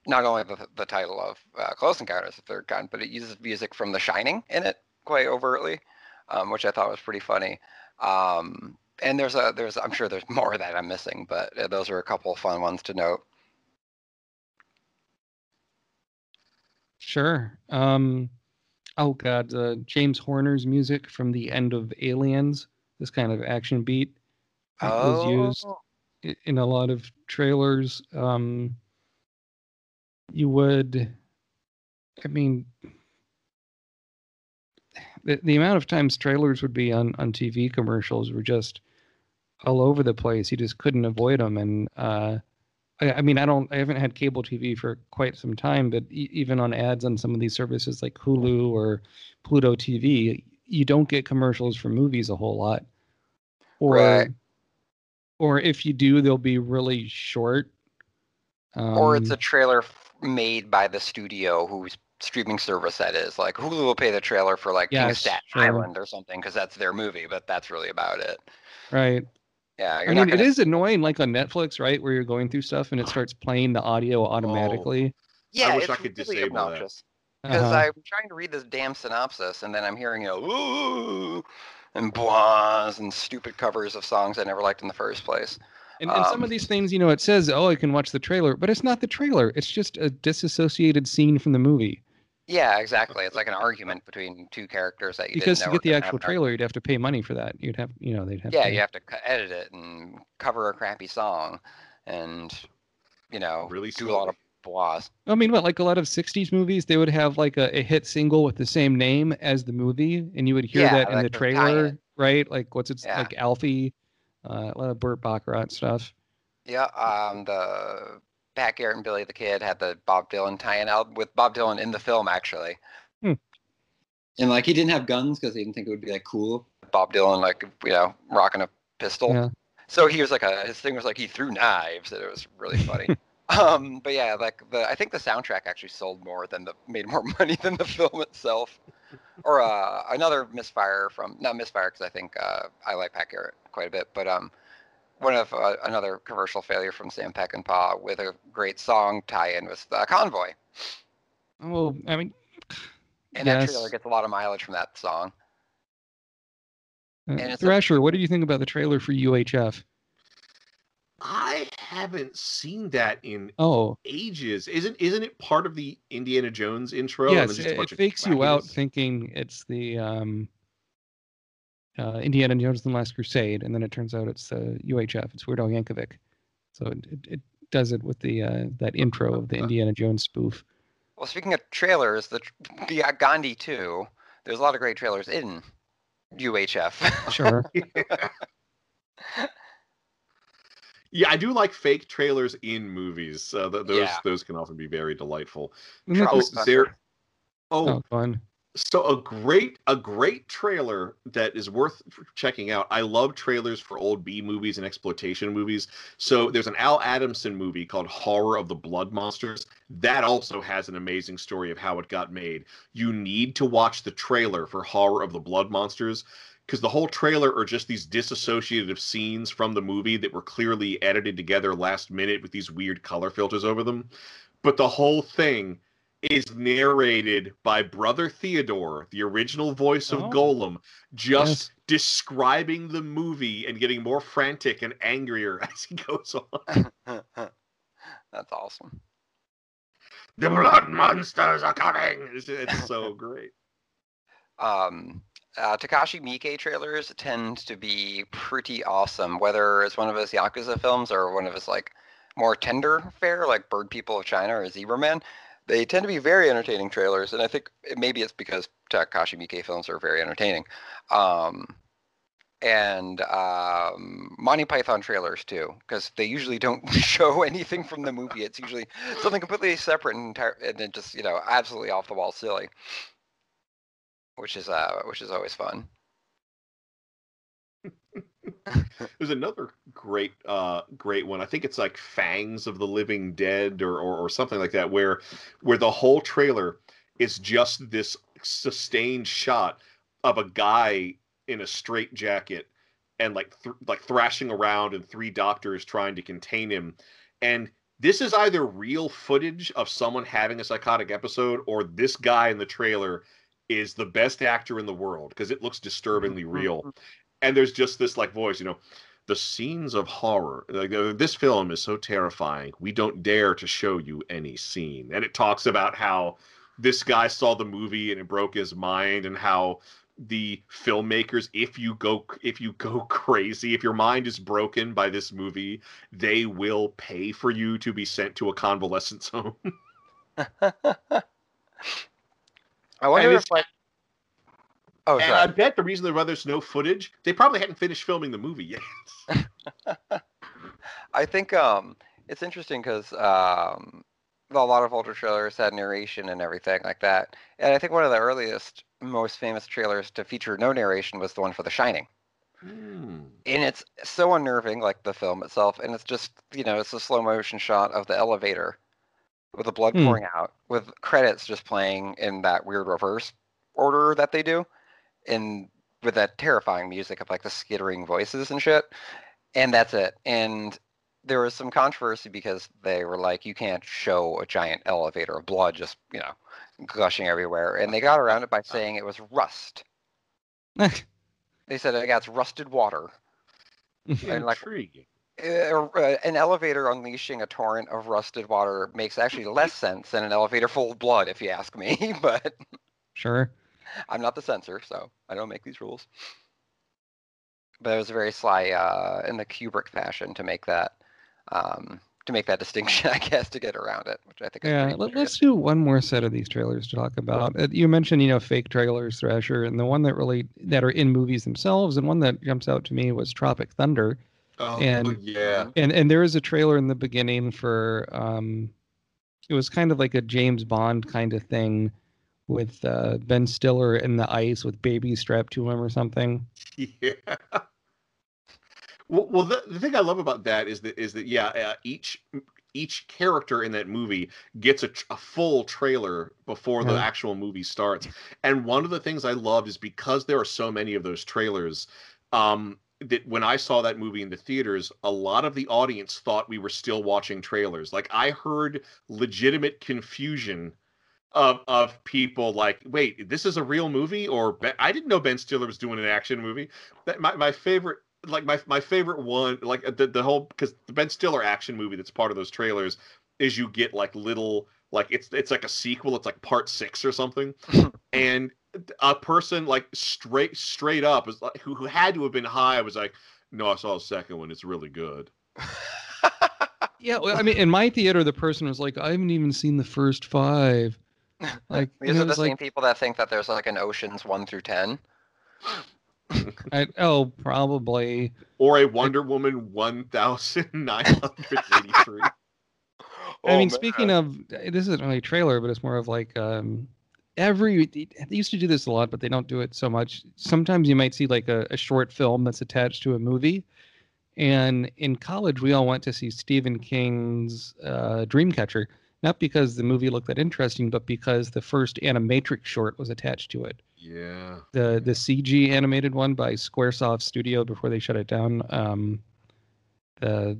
not only the, the title of uh, Close Encounters of the Third Kind, but it uses music from The Shining in it quite overtly, um, which I thought was pretty funny. Um, and there's a there's I'm sure there's more that I'm missing, but uh, those are a couple of fun ones to note. Sure. Um, oh God, uh, James Horner's music from the end of Aliens, this kind of action beat, uh, was used Oh. in a lot of trailers. Um, you would. I mean, the the amount of times trailers would be on on TV commercials were just all over the place. You just couldn't avoid them, and uh, I, I mean, I don't, I haven't had cable TV for quite some time, but e- even on ads on some of these services like Hulu or Pluto TV, you don't get commercials for movies a whole lot, or Right. or if you do, they'll be really short. or it's Um, a trailer made by the studio whose streaming service that is. Like Hulu will pay the trailer for like King of Staten sure. Island or something because that's their movie, but that's really about it. right. Yeah, you're I not mean, gonna- is annoying, like on Netflix, right, where you're going through stuff and it starts playing the audio automatically. Yeah, I wish it's I could really disable that. obnoxious. Because Uh-huh. I'm trying to read this damn synopsis and then I'm hearing you know ooh and blahs and stupid covers of songs I never liked in the first place. And, and some Um, of these things, you know, it says, "Oh, I can watch the trailer," but it's not the trailer. It's just a disassociated scene from the movie. Yeah, exactly. It's like an argument between two characters that you Because didn't to get the were gonna have actual trailer, you'd have to pay money for that. You'd have, you know, they'd have. yeah, to, you have to edit it and cover a crappy song, and you know, Really do a lot of blahs. I mean, what like a lot of '60s movies, they would have like a, a hit single with the same name as the movie, and you would hear Yeah, that in like the the trailer, right? Like what's it Yeah. like Alfie, uh, a lot of Burt Bacharach stuff. Yeah, um, the Pat Garrett and Billy the Kid had the Bob Dylan tie-in album with Bob Dylan in the film actually. And like he didn't have guns because he didn't think it would be like cool. Bob Dylan like you know rocking a pistol. Yeah. So he was like a his thing was like he threw knives and it was really funny. um, but yeah, like the I think the soundtrack actually sold more than the made more money than the film itself. Or uh, another misfire from not misfire because I think uh, I like Pat Garrett quite a bit, but um, one of uh, another commercial failure from Sam Peckinpah with a great song tie-in with the Convoy, Oh, I mean, and that trailer gets a lot of mileage from that song. Uh, and it's a- Thrasher, what did you think about the trailer for UHF? I haven't seen that in Oh, ages. Isn't isn't it part of the Indiana Jones intro? and yes, it's just a it, it fakes you out thinking it's the um, uh, Indiana Jones and the Last Crusade, and then it turns out it's uh, UHF. It's Weird Al Yankovic. So it, it, it does it with the uh, that intro of the Indiana Jones spoof. Well, speaking of trailers, the the uh, Gandhi 2, there's a lot of great trailers in UHF. Sure. Yeah, I do like fake trailers in movies. Uh, th- those Yeah. those can often be very delightful. Isn't Oh, there. Oh, oh, fun. So a great a great trailer that is worth checking out. I love trailers for old B movies and exploitation movies. So there's an Al Adamson movie called Horror of the Blood Monsters. That also has an amazing story of how it got made. You need to watch the trailer for Horror of the Blood Monsters because the whole trailer are just these disassociative scenes from the movie that were clearly edited together last minute with these weird color filters over them. But the whole thing is narrated by Brother Theodore, the original voice of Oh. Gollum, just Yes. describing the movie and getting more frantic and angrier as he goes on. That's awesome. the blood monsters are coming. It's, it's so great. Um, uh, Takashi Miike trailers tend to be pretty awesome, whether it's one of his Yakuza films or one of his like more tender fare, like Bird People of China or Zebra Man. They tend to be very entertaining trailers, and I think maybe it's because Takashi Miike films are very entertaining. Um, and um, Monty Python trailers too, because they usually don't show anything from the movie. It's usually something completely separate and, entire, and then just you know absolutely off the wall silly, which is uh which is always fun. There's another great, uh, great one. I think it's like Fangs of the Living Dead or, or or something like that, where where the whole trailer is just this sustained shot of a guy in a straight jacket and like th- like thrashing around and three doctors trying to contain him. And this is either real footage of someone having a psychotic episode or this guy in the trailer is the best actor in the world because it looks disturbingly real. And there's just this like voice, you know, the scenes of horror. Like uh, this film is so terrifying. We don't dare to show you any scene. And it talks about how this guy saw the movie and it broke his mind and how the filmmakers if you go if you go crazy if your mind is broken by this movie they will pay for you to be sent to a convalescence home I wonder And if like. Oh, and I bet the reason why there's no footage, they probably hadn't finished filming the movie yet. I think um, it's interesting because um, a lot of older trailers had narration and everything like that. And I think one of the earliest, most famous trailers to feature no narration was the one for The Shining. Hmm. And it's so unnerving, like the film itself. And it's just, you know, it's a slow motion shot of the elevator with the blood Hmm. pouring out, with credits just playing in that weird reverse order that they do, and with that terrifying music of like the skittering voices and shit. And that's it. And there was some controversy because they were like, you can't show a giant elevator of blood just, you know, gushing everywhere. And they got around it by saying it was rust. They said, yeah, it's rusted water. And, like, Intriguing. Uh, uh, an elevator unleashing a torrent of rusted water makes actually less sense than an elevator full of blood, if you ask me. But sure. I'm not the censor, so I don't make these rules. But it was very sly uh, in the Kubrick fashion to make that um, to make that distinction, I guess, to get around it, which I think is Yeah, pretty let, hilarious. let's do one more set of these trailers to talk about. Uh, You mentioned, you know, fake trailers, Thrasher, and the one that really that are in movies themselves, and one that jumps out to me was Tropic Thunder. Oh, and- yeah. And and there is a trailer in the beginning for um, it was kind of like a James Bond kind of thing with uh, Ben Stiller in the ice with babies strapped to him or something. Yeah. Well, well the, the thing I love about that is that is that yeah, uh, each each character in that movie gets a, a full trailer before the Yeah. actual movie starts. And one of the things I loved is because there are so many of those trailers. Um, that when I saw that movie in the theaters, a lot of the audience thought we were still watching trailers. Like I heard legitimate confusion of of people like, wait, this is a real movie, or Ben, I didn't know Ben Stiller was doing an action movie. That my, my favorite, like my my favorite one, like uh, the the whole because the Ben Stiller action movie that's part of those trailers is you get like little like it's it's like a sequel. It's like part six or something, and a person like straight straight up was like who, who had to have been high was like, no, I saw the second one. It's really good. Yeah, well, I mean, in my theater, the person was like, "I haven't even seen the first five. Like, These are the was same like, people that think that there's like an Ocean's one through ten. I, oh, probably. Or a Wonder Woman one thousand nine hundred eighty three. I mean, speaking of, this isn't really a trailer, but it's more of like um, every. They used to do this a lot, but they don't do it so much. Sometimes you might see like a, a short film that's attached to a movie. And in college, we all went to see Stephen King's uh, Dreamcatcher, not because the movie looked that interesting, but because the first Animatrix short was attached to it. Yeah. The the CG animated one by SquareSoft Studio before they shut it down. Um, the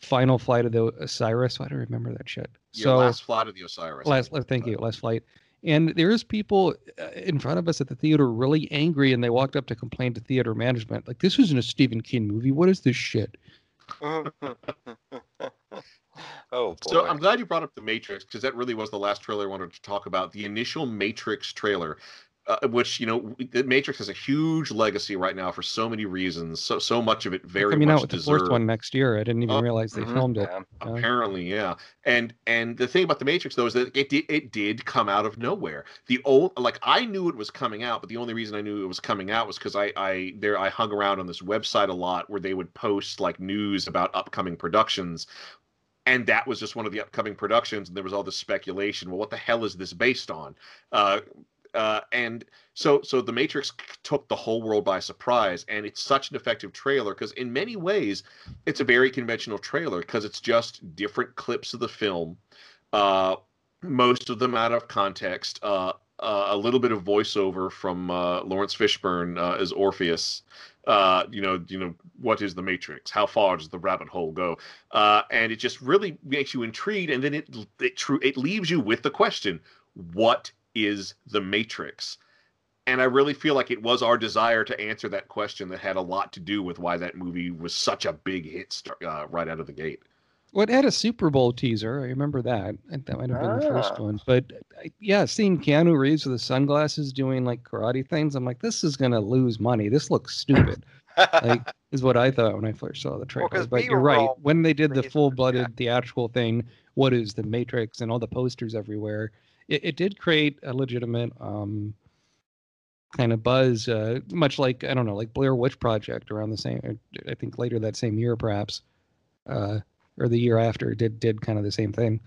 final flight of the Osiris. I don't remember that shit. Yeah, so last flight of the Osiris. last, last- thank you, last flight. And there's people uh, in front of us at the theater really angry, and they walked up to complain to theater management, like, "This isn't a Stephen King movie. What is this shit?" oh boy. So I'm glad you brought up the Matrix because that really was the last trailer I wanted to talk about. The initial Matrix trailer, uh, which you know, the Matrix has a huge legacy right now for so many reasons. So so much of it very coming much out with the fourth one next year. I didn't even Oh, realize they mhm, filmed it. yeah. Yeah. Apparently, yeah. And and the thing about the Matrix though is that it did it did come out of nowhere. The old like I knew it was coming out, but the only reason I knew it was coming out was because I I there I hung around on this website a lot where they would post like news about upcoming productions. And that was just one of the upcoming productions, and there was all this speculation. Well, what the hell is this based on? Uh, uh, and so so the Matrix took the whole world by surprise, and it's such an effective trailer because in many ways it's a very conventional trailer because it's just different clips of the film, uh, most of them out of context. Uh, uh, a little bit of voiceover from uh, Laurence Fishburne uh, as Morpheus. Uh, you know, you know, what is the Matrix? How far does the rabbit hole go? Uh, and it just really makes you intrigued, and then it it true it leaves you with the question: What is the Matrix? And I really feel like it was our desire to answer that question that had a lot to do with why that movie was such a big hit start, uh, right out of the gate. Well, it had a Super Bowl teaser. I remember that. That might have been the first Ah. one. But I- yeah, seeing Keanu Reeves with the sunglasses doing like karate things, I'm like, this is gonna lose money. This looks stupid. like is what I thought when I first saw the trailer. 'cause but you're right. When they did the full-blooded theatrical thing, what is the Matrix and all the posters everywhere, it, it did create a legitimate um, kind of buzz, uh, much like I don't know, like Blair Witch Project around the same. I think later that same year, perhaps, uh, or the year after, did did kind of the same thing.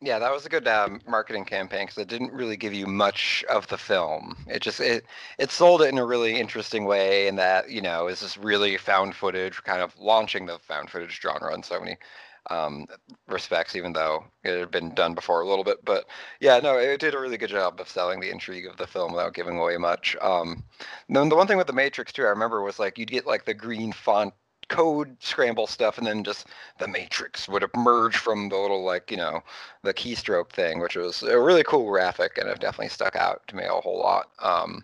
Yeah, that was a good um, marketing campaign because it didn't really give you much of the film. It just it it sold it in a really interesting way, and that you know is this really found footage, kind of launching the found footage genre in so many um, respects, even though it had been done before a little bit. But yeah, no, it did a really good job of selling the intrigue of the film without giving away much. Um, then the one thing with the Matrix too, I remember was like you'd get like the green font code scramble stuff and then just the matrix would emerge from the little like you know the keystroke thing which was a really cool graphic and it definitely stuck out to me a whole lot um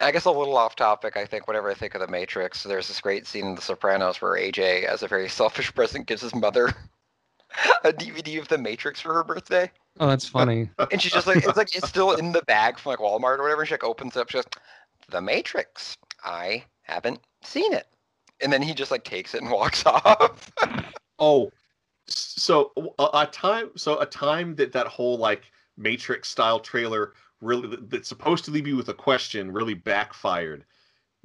I guess a little off topic. I think whenever I think of the Matrix, there's this great scene in The Sopranos where AJ, as a very selfish present, gives his mother a DVD of The Matrix for her birthday, Oh, that's funny. and she's just like, it's like it's still in the bag from like Walmart or whatever. And she like opens it up, she goes, "The Matrix. I haven't seen it." And then he just like takes it and walks off. Oh, so a, a time, so a time that that whole like Matrix style trailer really that's supposed to leave you with a question really backfired.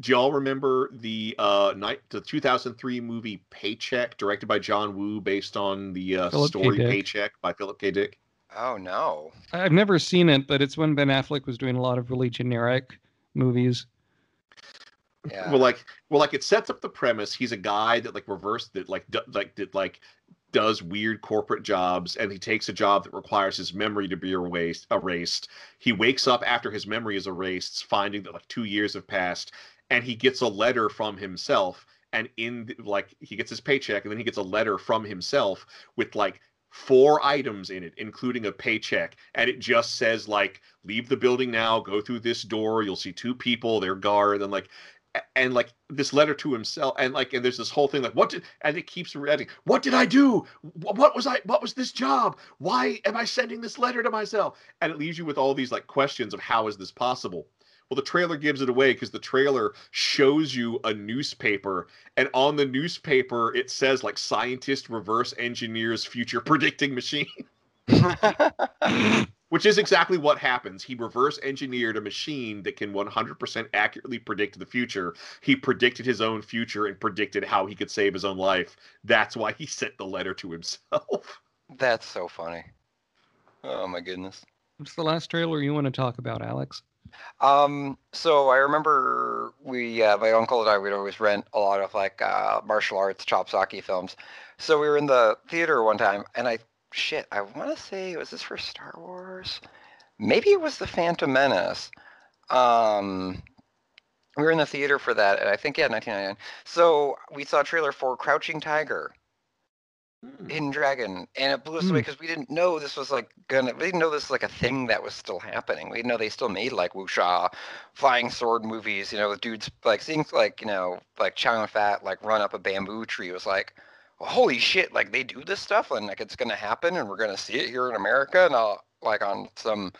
Do y'all remember the uh night the 2003 movie Paycheck, directed by John Woo, based on the uh, Philip story Paycheck by Philip K. Dick? oh no. I've never seen it, but it's when Ben Affleck was doing a lot of really generic movies. Yeah. Well, like, well, like it sets up the premise. He's a guy that like reverse that like d- like that like does weird corporate jobs, and he takes a job that requires his memory to be erased. Erased. He wakes up after his memory is erased, finding that like two years have passed, and he gets a letter from himself. And in the- like he gets his paycheck, and then he gets a letter from himself with like four items in it, including a paycheck, and it just says like leave the building now, go through this door, you'll see two people, they're guard, and like and like this letter to himself and like and there's this whole thing like what did and it keeps reading what did i do? What was i what was this job? Why am i sending this letter to myself? And it leaves you with all these like questions of how is this possible? Well the trailer gives it away because the trailer shows you a newspaper and on the newspaper it says like scientist reverse engineers future predicting machine which is exactly what happens. He reverse engineered a machine that can 100% accurately predict the future. He predicted his own future and predicted how he could save his own life. That's why he sent the letter to himself. That's so funny. Oh my goodness. What's the last trailer you want to talk about, Alex? Um, so I remember we, uh, my uncle and I, would always rent a lot of like uh, martial arts chopsocky films. So we were in the theater one time, and I, shit, I want to say, was this for Star Wars? Maybe it was the Phantom Menace. Um, we were in the theater for that, and I think yeah, 1999. So we saw a trailer for Crouching Tiger. Hidden Dragon, and it blew us away Hmm. because we didn't know this was like gonna. We didn't know this was like a thing that was still happening. We didn't know they still made like wuxia, flying sword movies. You know, with dudes like seeing like you know like Chow Fat like run up a bamboo tree was like, holy shit! Like they do this stuff, and like it's gonna happen, and we're gonna see it here in America, and uh, like on some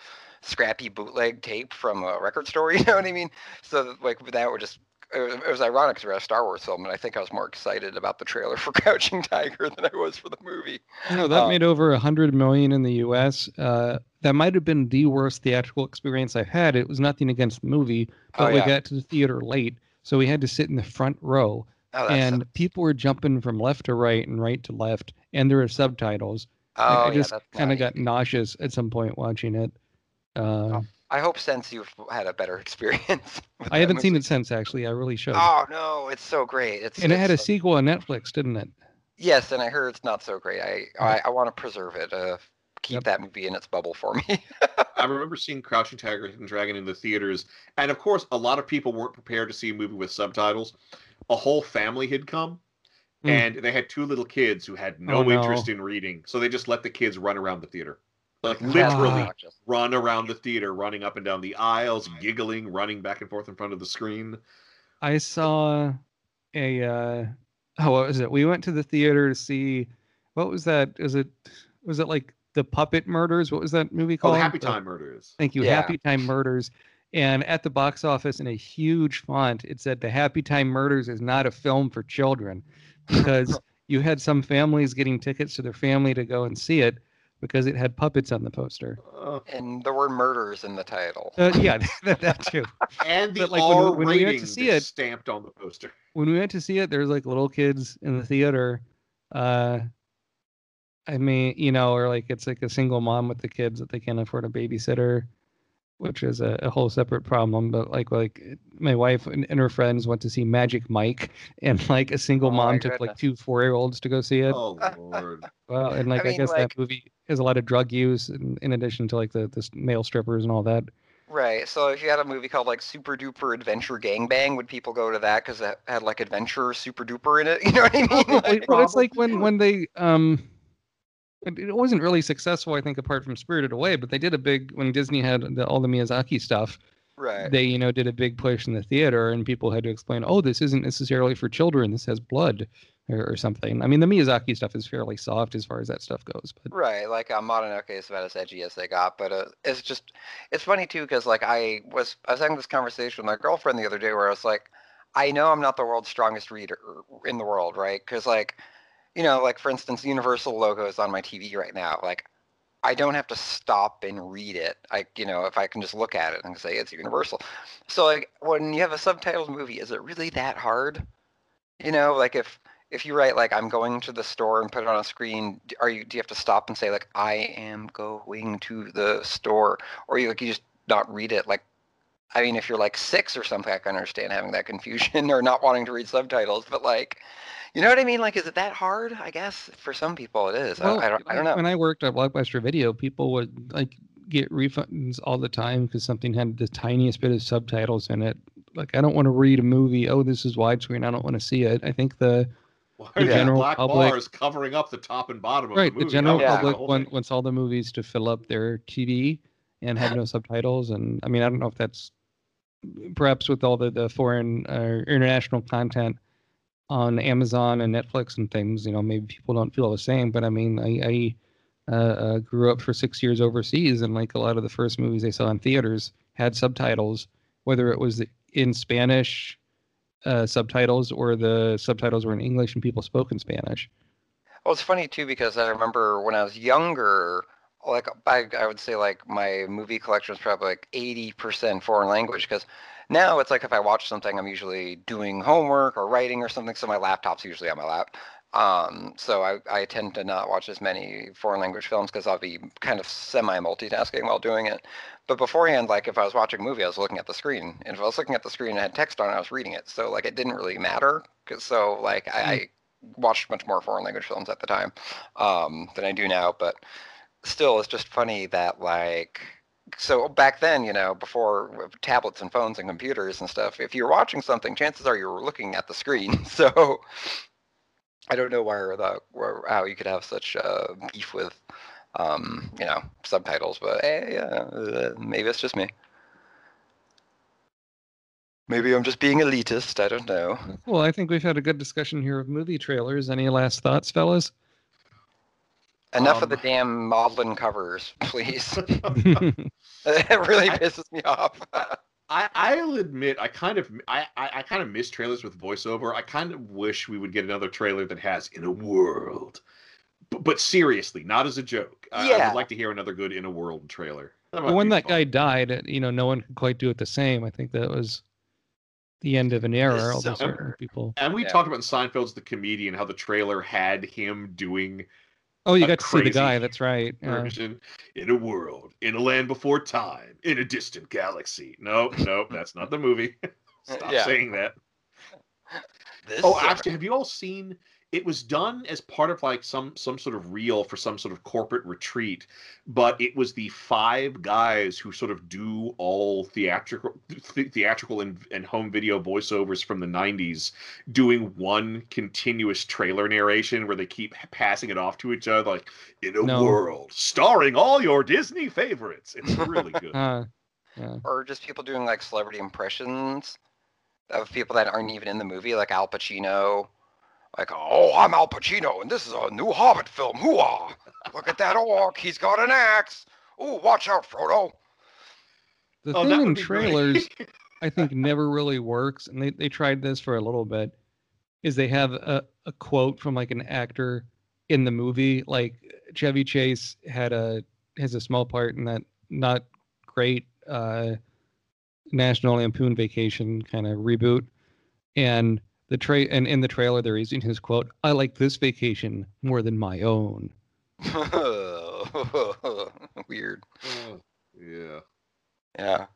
scrappy bootleg tape from a record store. You know what I mean? So like that would just it was, ironic because we're at a Star Wars film, and I think I was more excited about the trailer for Crouching Tiger than I was for the movie. You know, that Uh, made over a hundred million in the U.S. Uh, that might have been the worst theatrical experience I've had. It was nothing against the movie, but Oh, we got to the theater late, so we had to sit in the front row, Oh, that's and people were jumping from left to right and right to left, and there were subtitles. oh, I, I yeah, just that's kind of got nauseous at some point watching it. Uh, I hope since you've had a better experience. I haven't seen it since, actually. I really should. Oh no, it's so great. It's and it it's had a sequel on Netflix, didn't it? yes, and I heard it's not so great. I I, I want to preserve it. Uh, keep Yep. that movie in its bubble for me. I remember seeing Crouching Tiger, Hidden Dragon in the theaters, and of course, a lot of people weren't prepared to see a movie with subtitles. A whole family had come, Hmm. and they had two little kids who had no, Oh, no. interest in reading, so they just let the kids run around the theater, like literally obnoxious. run around the theater, running up and down the aisles, giggling, running back and forth in front of the screen. I saw a uh oh what was it? We went to the theater to see what was that? Was it was it like the puppet murders? What was that movie Oh, called? the Happy The- Time Murders. Thank you, Yeah. Happy Time Murders. And at the box office, in a huge font, it said, "The Happy Time Murders is not a film for children," because you had some families getting tickets to their family to go and see it because it had puppets on the poster. And the word murders in the title. Uh, yeah, that, that too. and the But, like, when we- R when we went to rating see is it- stamped on the poster. when we went to see it, there was like little kids in the theater. Uh, I mean, you know, or like it's like a single mom with the kids that they can't afford a babysitter, which is a, a whole separate problem. But like, like my wife and, and her friends went to see Magic Mike, and like a single Oh mom took like two four year olds to go see it. Oh lord. Well, and like I, mean, guess like- that movie has a lot of drug use, in, in addition to like the the male strippers and all that. Right. So if you had a movie called like Super Duper Adventure Gangbang, would people go to that because it had like adventure super duper in it? You know what I mean? Like- well, it's like when when they um it, it wasn't really successful i think apart from spirited away but they did a big when disney had the, all the miyazaki stuff right. they you know did a big push in the theater and people had to explain oh this isn't necessarily for children this has blood or, or something i mean the miyazaki stuff is fairly soft as far as that stuff goes but Right, like uh, Mononoke is about as edgy as they got, but uh, it's just it's funny too because like I was I was having this conversation with my girlfriend the other day where I was like, I know I'm not the world's strongest reader in the world, right? Because like, you know, like for instance, Universal logo is on my TV right now. Like, I don't have to stop and read it. I you know if I can just look at it and say it's Universal. So like when you have a subtitled movie, is it really that hard? You know, like if if you write like I'm going to the store and put it on a screen, are you do you have to stop and say like I am going to the store, or you like you just not read it? Like, I mean, if you're like six or something, I can understand having that confusion or not wanting to read subtitles. But like, you know what I mean? Like, is it that hard? I guess for some people it is. well, I, I don't. I don't know. when i worked at blockbuster video people would like get refunds all the time because something had the tiniest bit of subtitles in it like i don't want to read a movie oh this is widescreen i don't want to see it i think the Why The are there general black public- bars covering up the top and bottom of right the the movie? general Yeah. public whole want, wants all the movies to fill up their tv and have no subtitles and i mean i don't know if that's perhaps with all the, the foreign uh, international content on amazon and netflix and things you know maybe people don't feel the same but i mean i, I uh, uh, grew up for six years overseas and like a lot of the first movies i saw in theaters had subtitles whether it was in spanish uh, subtitles or the subtitles were in english and people spoke in spanish. Well, it's funny too because I remember when I was younger, like I, I would say like my movie collection is probably like 80% foreign language because now it's like if I watch something, I'm usually doing homework or writing or something, so my laptop's usually on my lap. Um, so I, I tend to not watch as many foreign language films because I'll be kind of semi multitasking while doing it. But beforehand, like if I was watching a movie, I was looking at the screen, and if I was looking at the screen and had text on it, I was reading it. So like it didn't really matter. 'cause- so like I, I watched much more foreign language films at the time um, than I do now. But still, it's just funny that like so back then, you know, before tablets and phones and computers and stuff, if you're watching something, chances are you were looking at the screen. So I don't know where the where, how you could have such uh, beef with um, you know subtitles, but eh, yeah, uh, maybe it's just me. Maybe I'm just being elitist. I don't know. Well, I think we've had a good discussion here of movie trailers. Any last thoughts, fellas? Enough of the Um, damn maudlin covers, please. it really pisses me off. I, I'll admit I kind of I, I, I kind of miss trailers with voiceover. I kind of wish we would get another trailer that has in a world. But, but seriously, not as a joke. I, I would like to hear another good in a world trailer. That might when that fun. guy died, you know, no one could quite do it the same. I think that was the end of an era. Although summer. certain people. and we Yeah. talked about in Seinfeld's The Comedian how the trailer had him doing Oh, you got to see the crazy guy. That's right. Yeah. in a world, in a land before time, in a distant galaxy. No, no, that's not the movie. Uh, Stop Yeah. saying that. This Oh, actually, have you all seen? It was done as part of like some some sort of reel for some sort of corporate retreat, but it was the five guys who sort of do all theatrical th- theatrical and, and home video voiceovers from the 90s doing one continuous trailer narration where they keep passing it off to each other like in a No. world starring all your Disney favorites. It's really good. Uh, yeah. or just people doing like celebrity impressions of people that aren't even in the movie, like Al Pacino. Like, oh, I'm Al Pacino, and this is a new Hobbit film. Hooah! Look at that orc. He's got an axe. Oh, watch out, Frodo. The Oh, thing in would be great. trailers, I think, never really works, and they, they tried this for a little bit. Is they have a, a quote from like an actor in the movie, like Chevy Chase had a has a small part in that not great uh, National Lampoon Vacation kind of reboot, and the tra- and in the trailer they're using his quote, "I like this vacation more than my own." Weird. Oh, yeah. Yeah.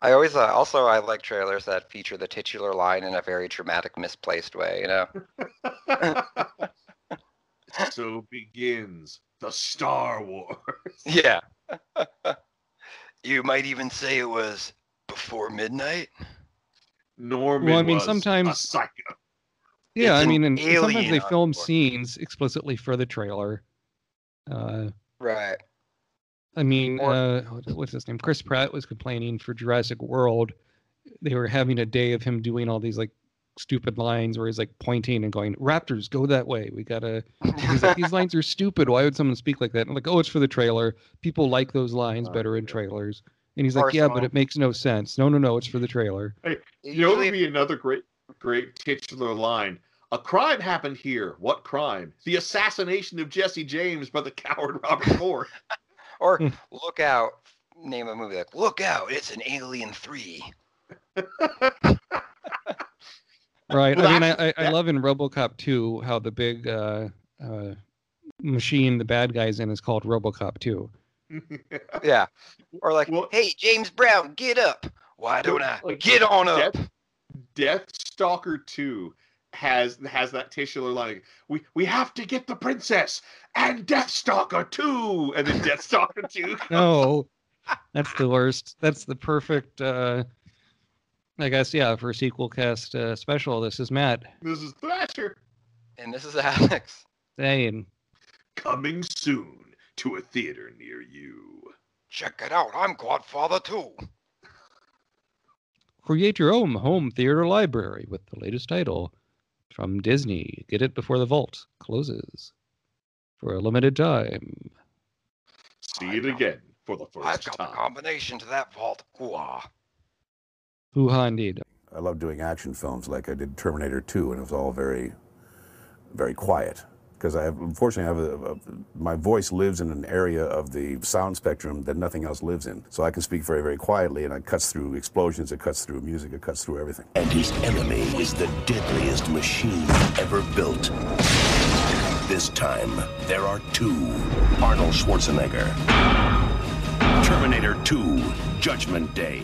I always uh, also I like trailers that feature the titular line in a very dramatic, misplaced way. You know. so begins the Star Wars. Yeah. you might even say it was before midnight. Norman Well, I mean, was a sometimes- psycho. Yeah, It's I an mean, and sometimes they film board. scenes explicitly for the trailer. Uh, Right. I mean, Or- uh, what's his name? Chris Pratt was complaining for Jurassic World. They were having a day of him doing all these like stupid lines where he's like pointing and going, "Raptors, go that way." We gotta. He's like, these lines are stupid. Why would someone speak like that? And I'm like, oh, it's for the trailer. People like those lines Oh, better in yeah. trailers. And he's like, yeah, but it makes no sense. No, no, no, it's for the trailer. You know, what Usually, would be another great, great titular line. A crime happened here. What crime? The assassination of Jesse James by the coward Robert Ford. or Hmm. look out. Name a movie like Look Out! It's an Alien Three. Right. Well, I mean, I, I, I love in RoboCop 2 how the big uh, uh, machine the bad guy's in is called RoboCop 2. Yeah. Or like, Well- Hey, James Brown, get up. Why don't I Like, get on up? Death, Death Stalker 2 has has that titular line. We we have to get the princess and Death Stalker 2. And then Death Stalker 2. No, that's the worst. That's the perfect. Uh, I guess yeah. For a sequel cast uh, special, this is Matt This is Thrasher. And this is Alex. saying, Coming soon to a theater near you. Check it out. I'm Godfather too. "Create your own home theater library with the latest title from Disney. Get it before the vault closes for a limited time." See I it know. again for the first I've first got the time. combination to that vault. Hoo-ah. Hoo ha, indeed. I love doing action films like I did Terminator 2, and it was all very, very quiet. Because I have, unfortunately, I have a, a, my voice lives in an area of the sound spectrum that nothing else lives in. So I can speak very, very quietly, and it cuts through explosions, it cuts through music, it cuts through everything. And his enemy is the deadliest machine ever built. This time, there are two Arnold Schwarzenegger. Terminator 2 Judgment Day.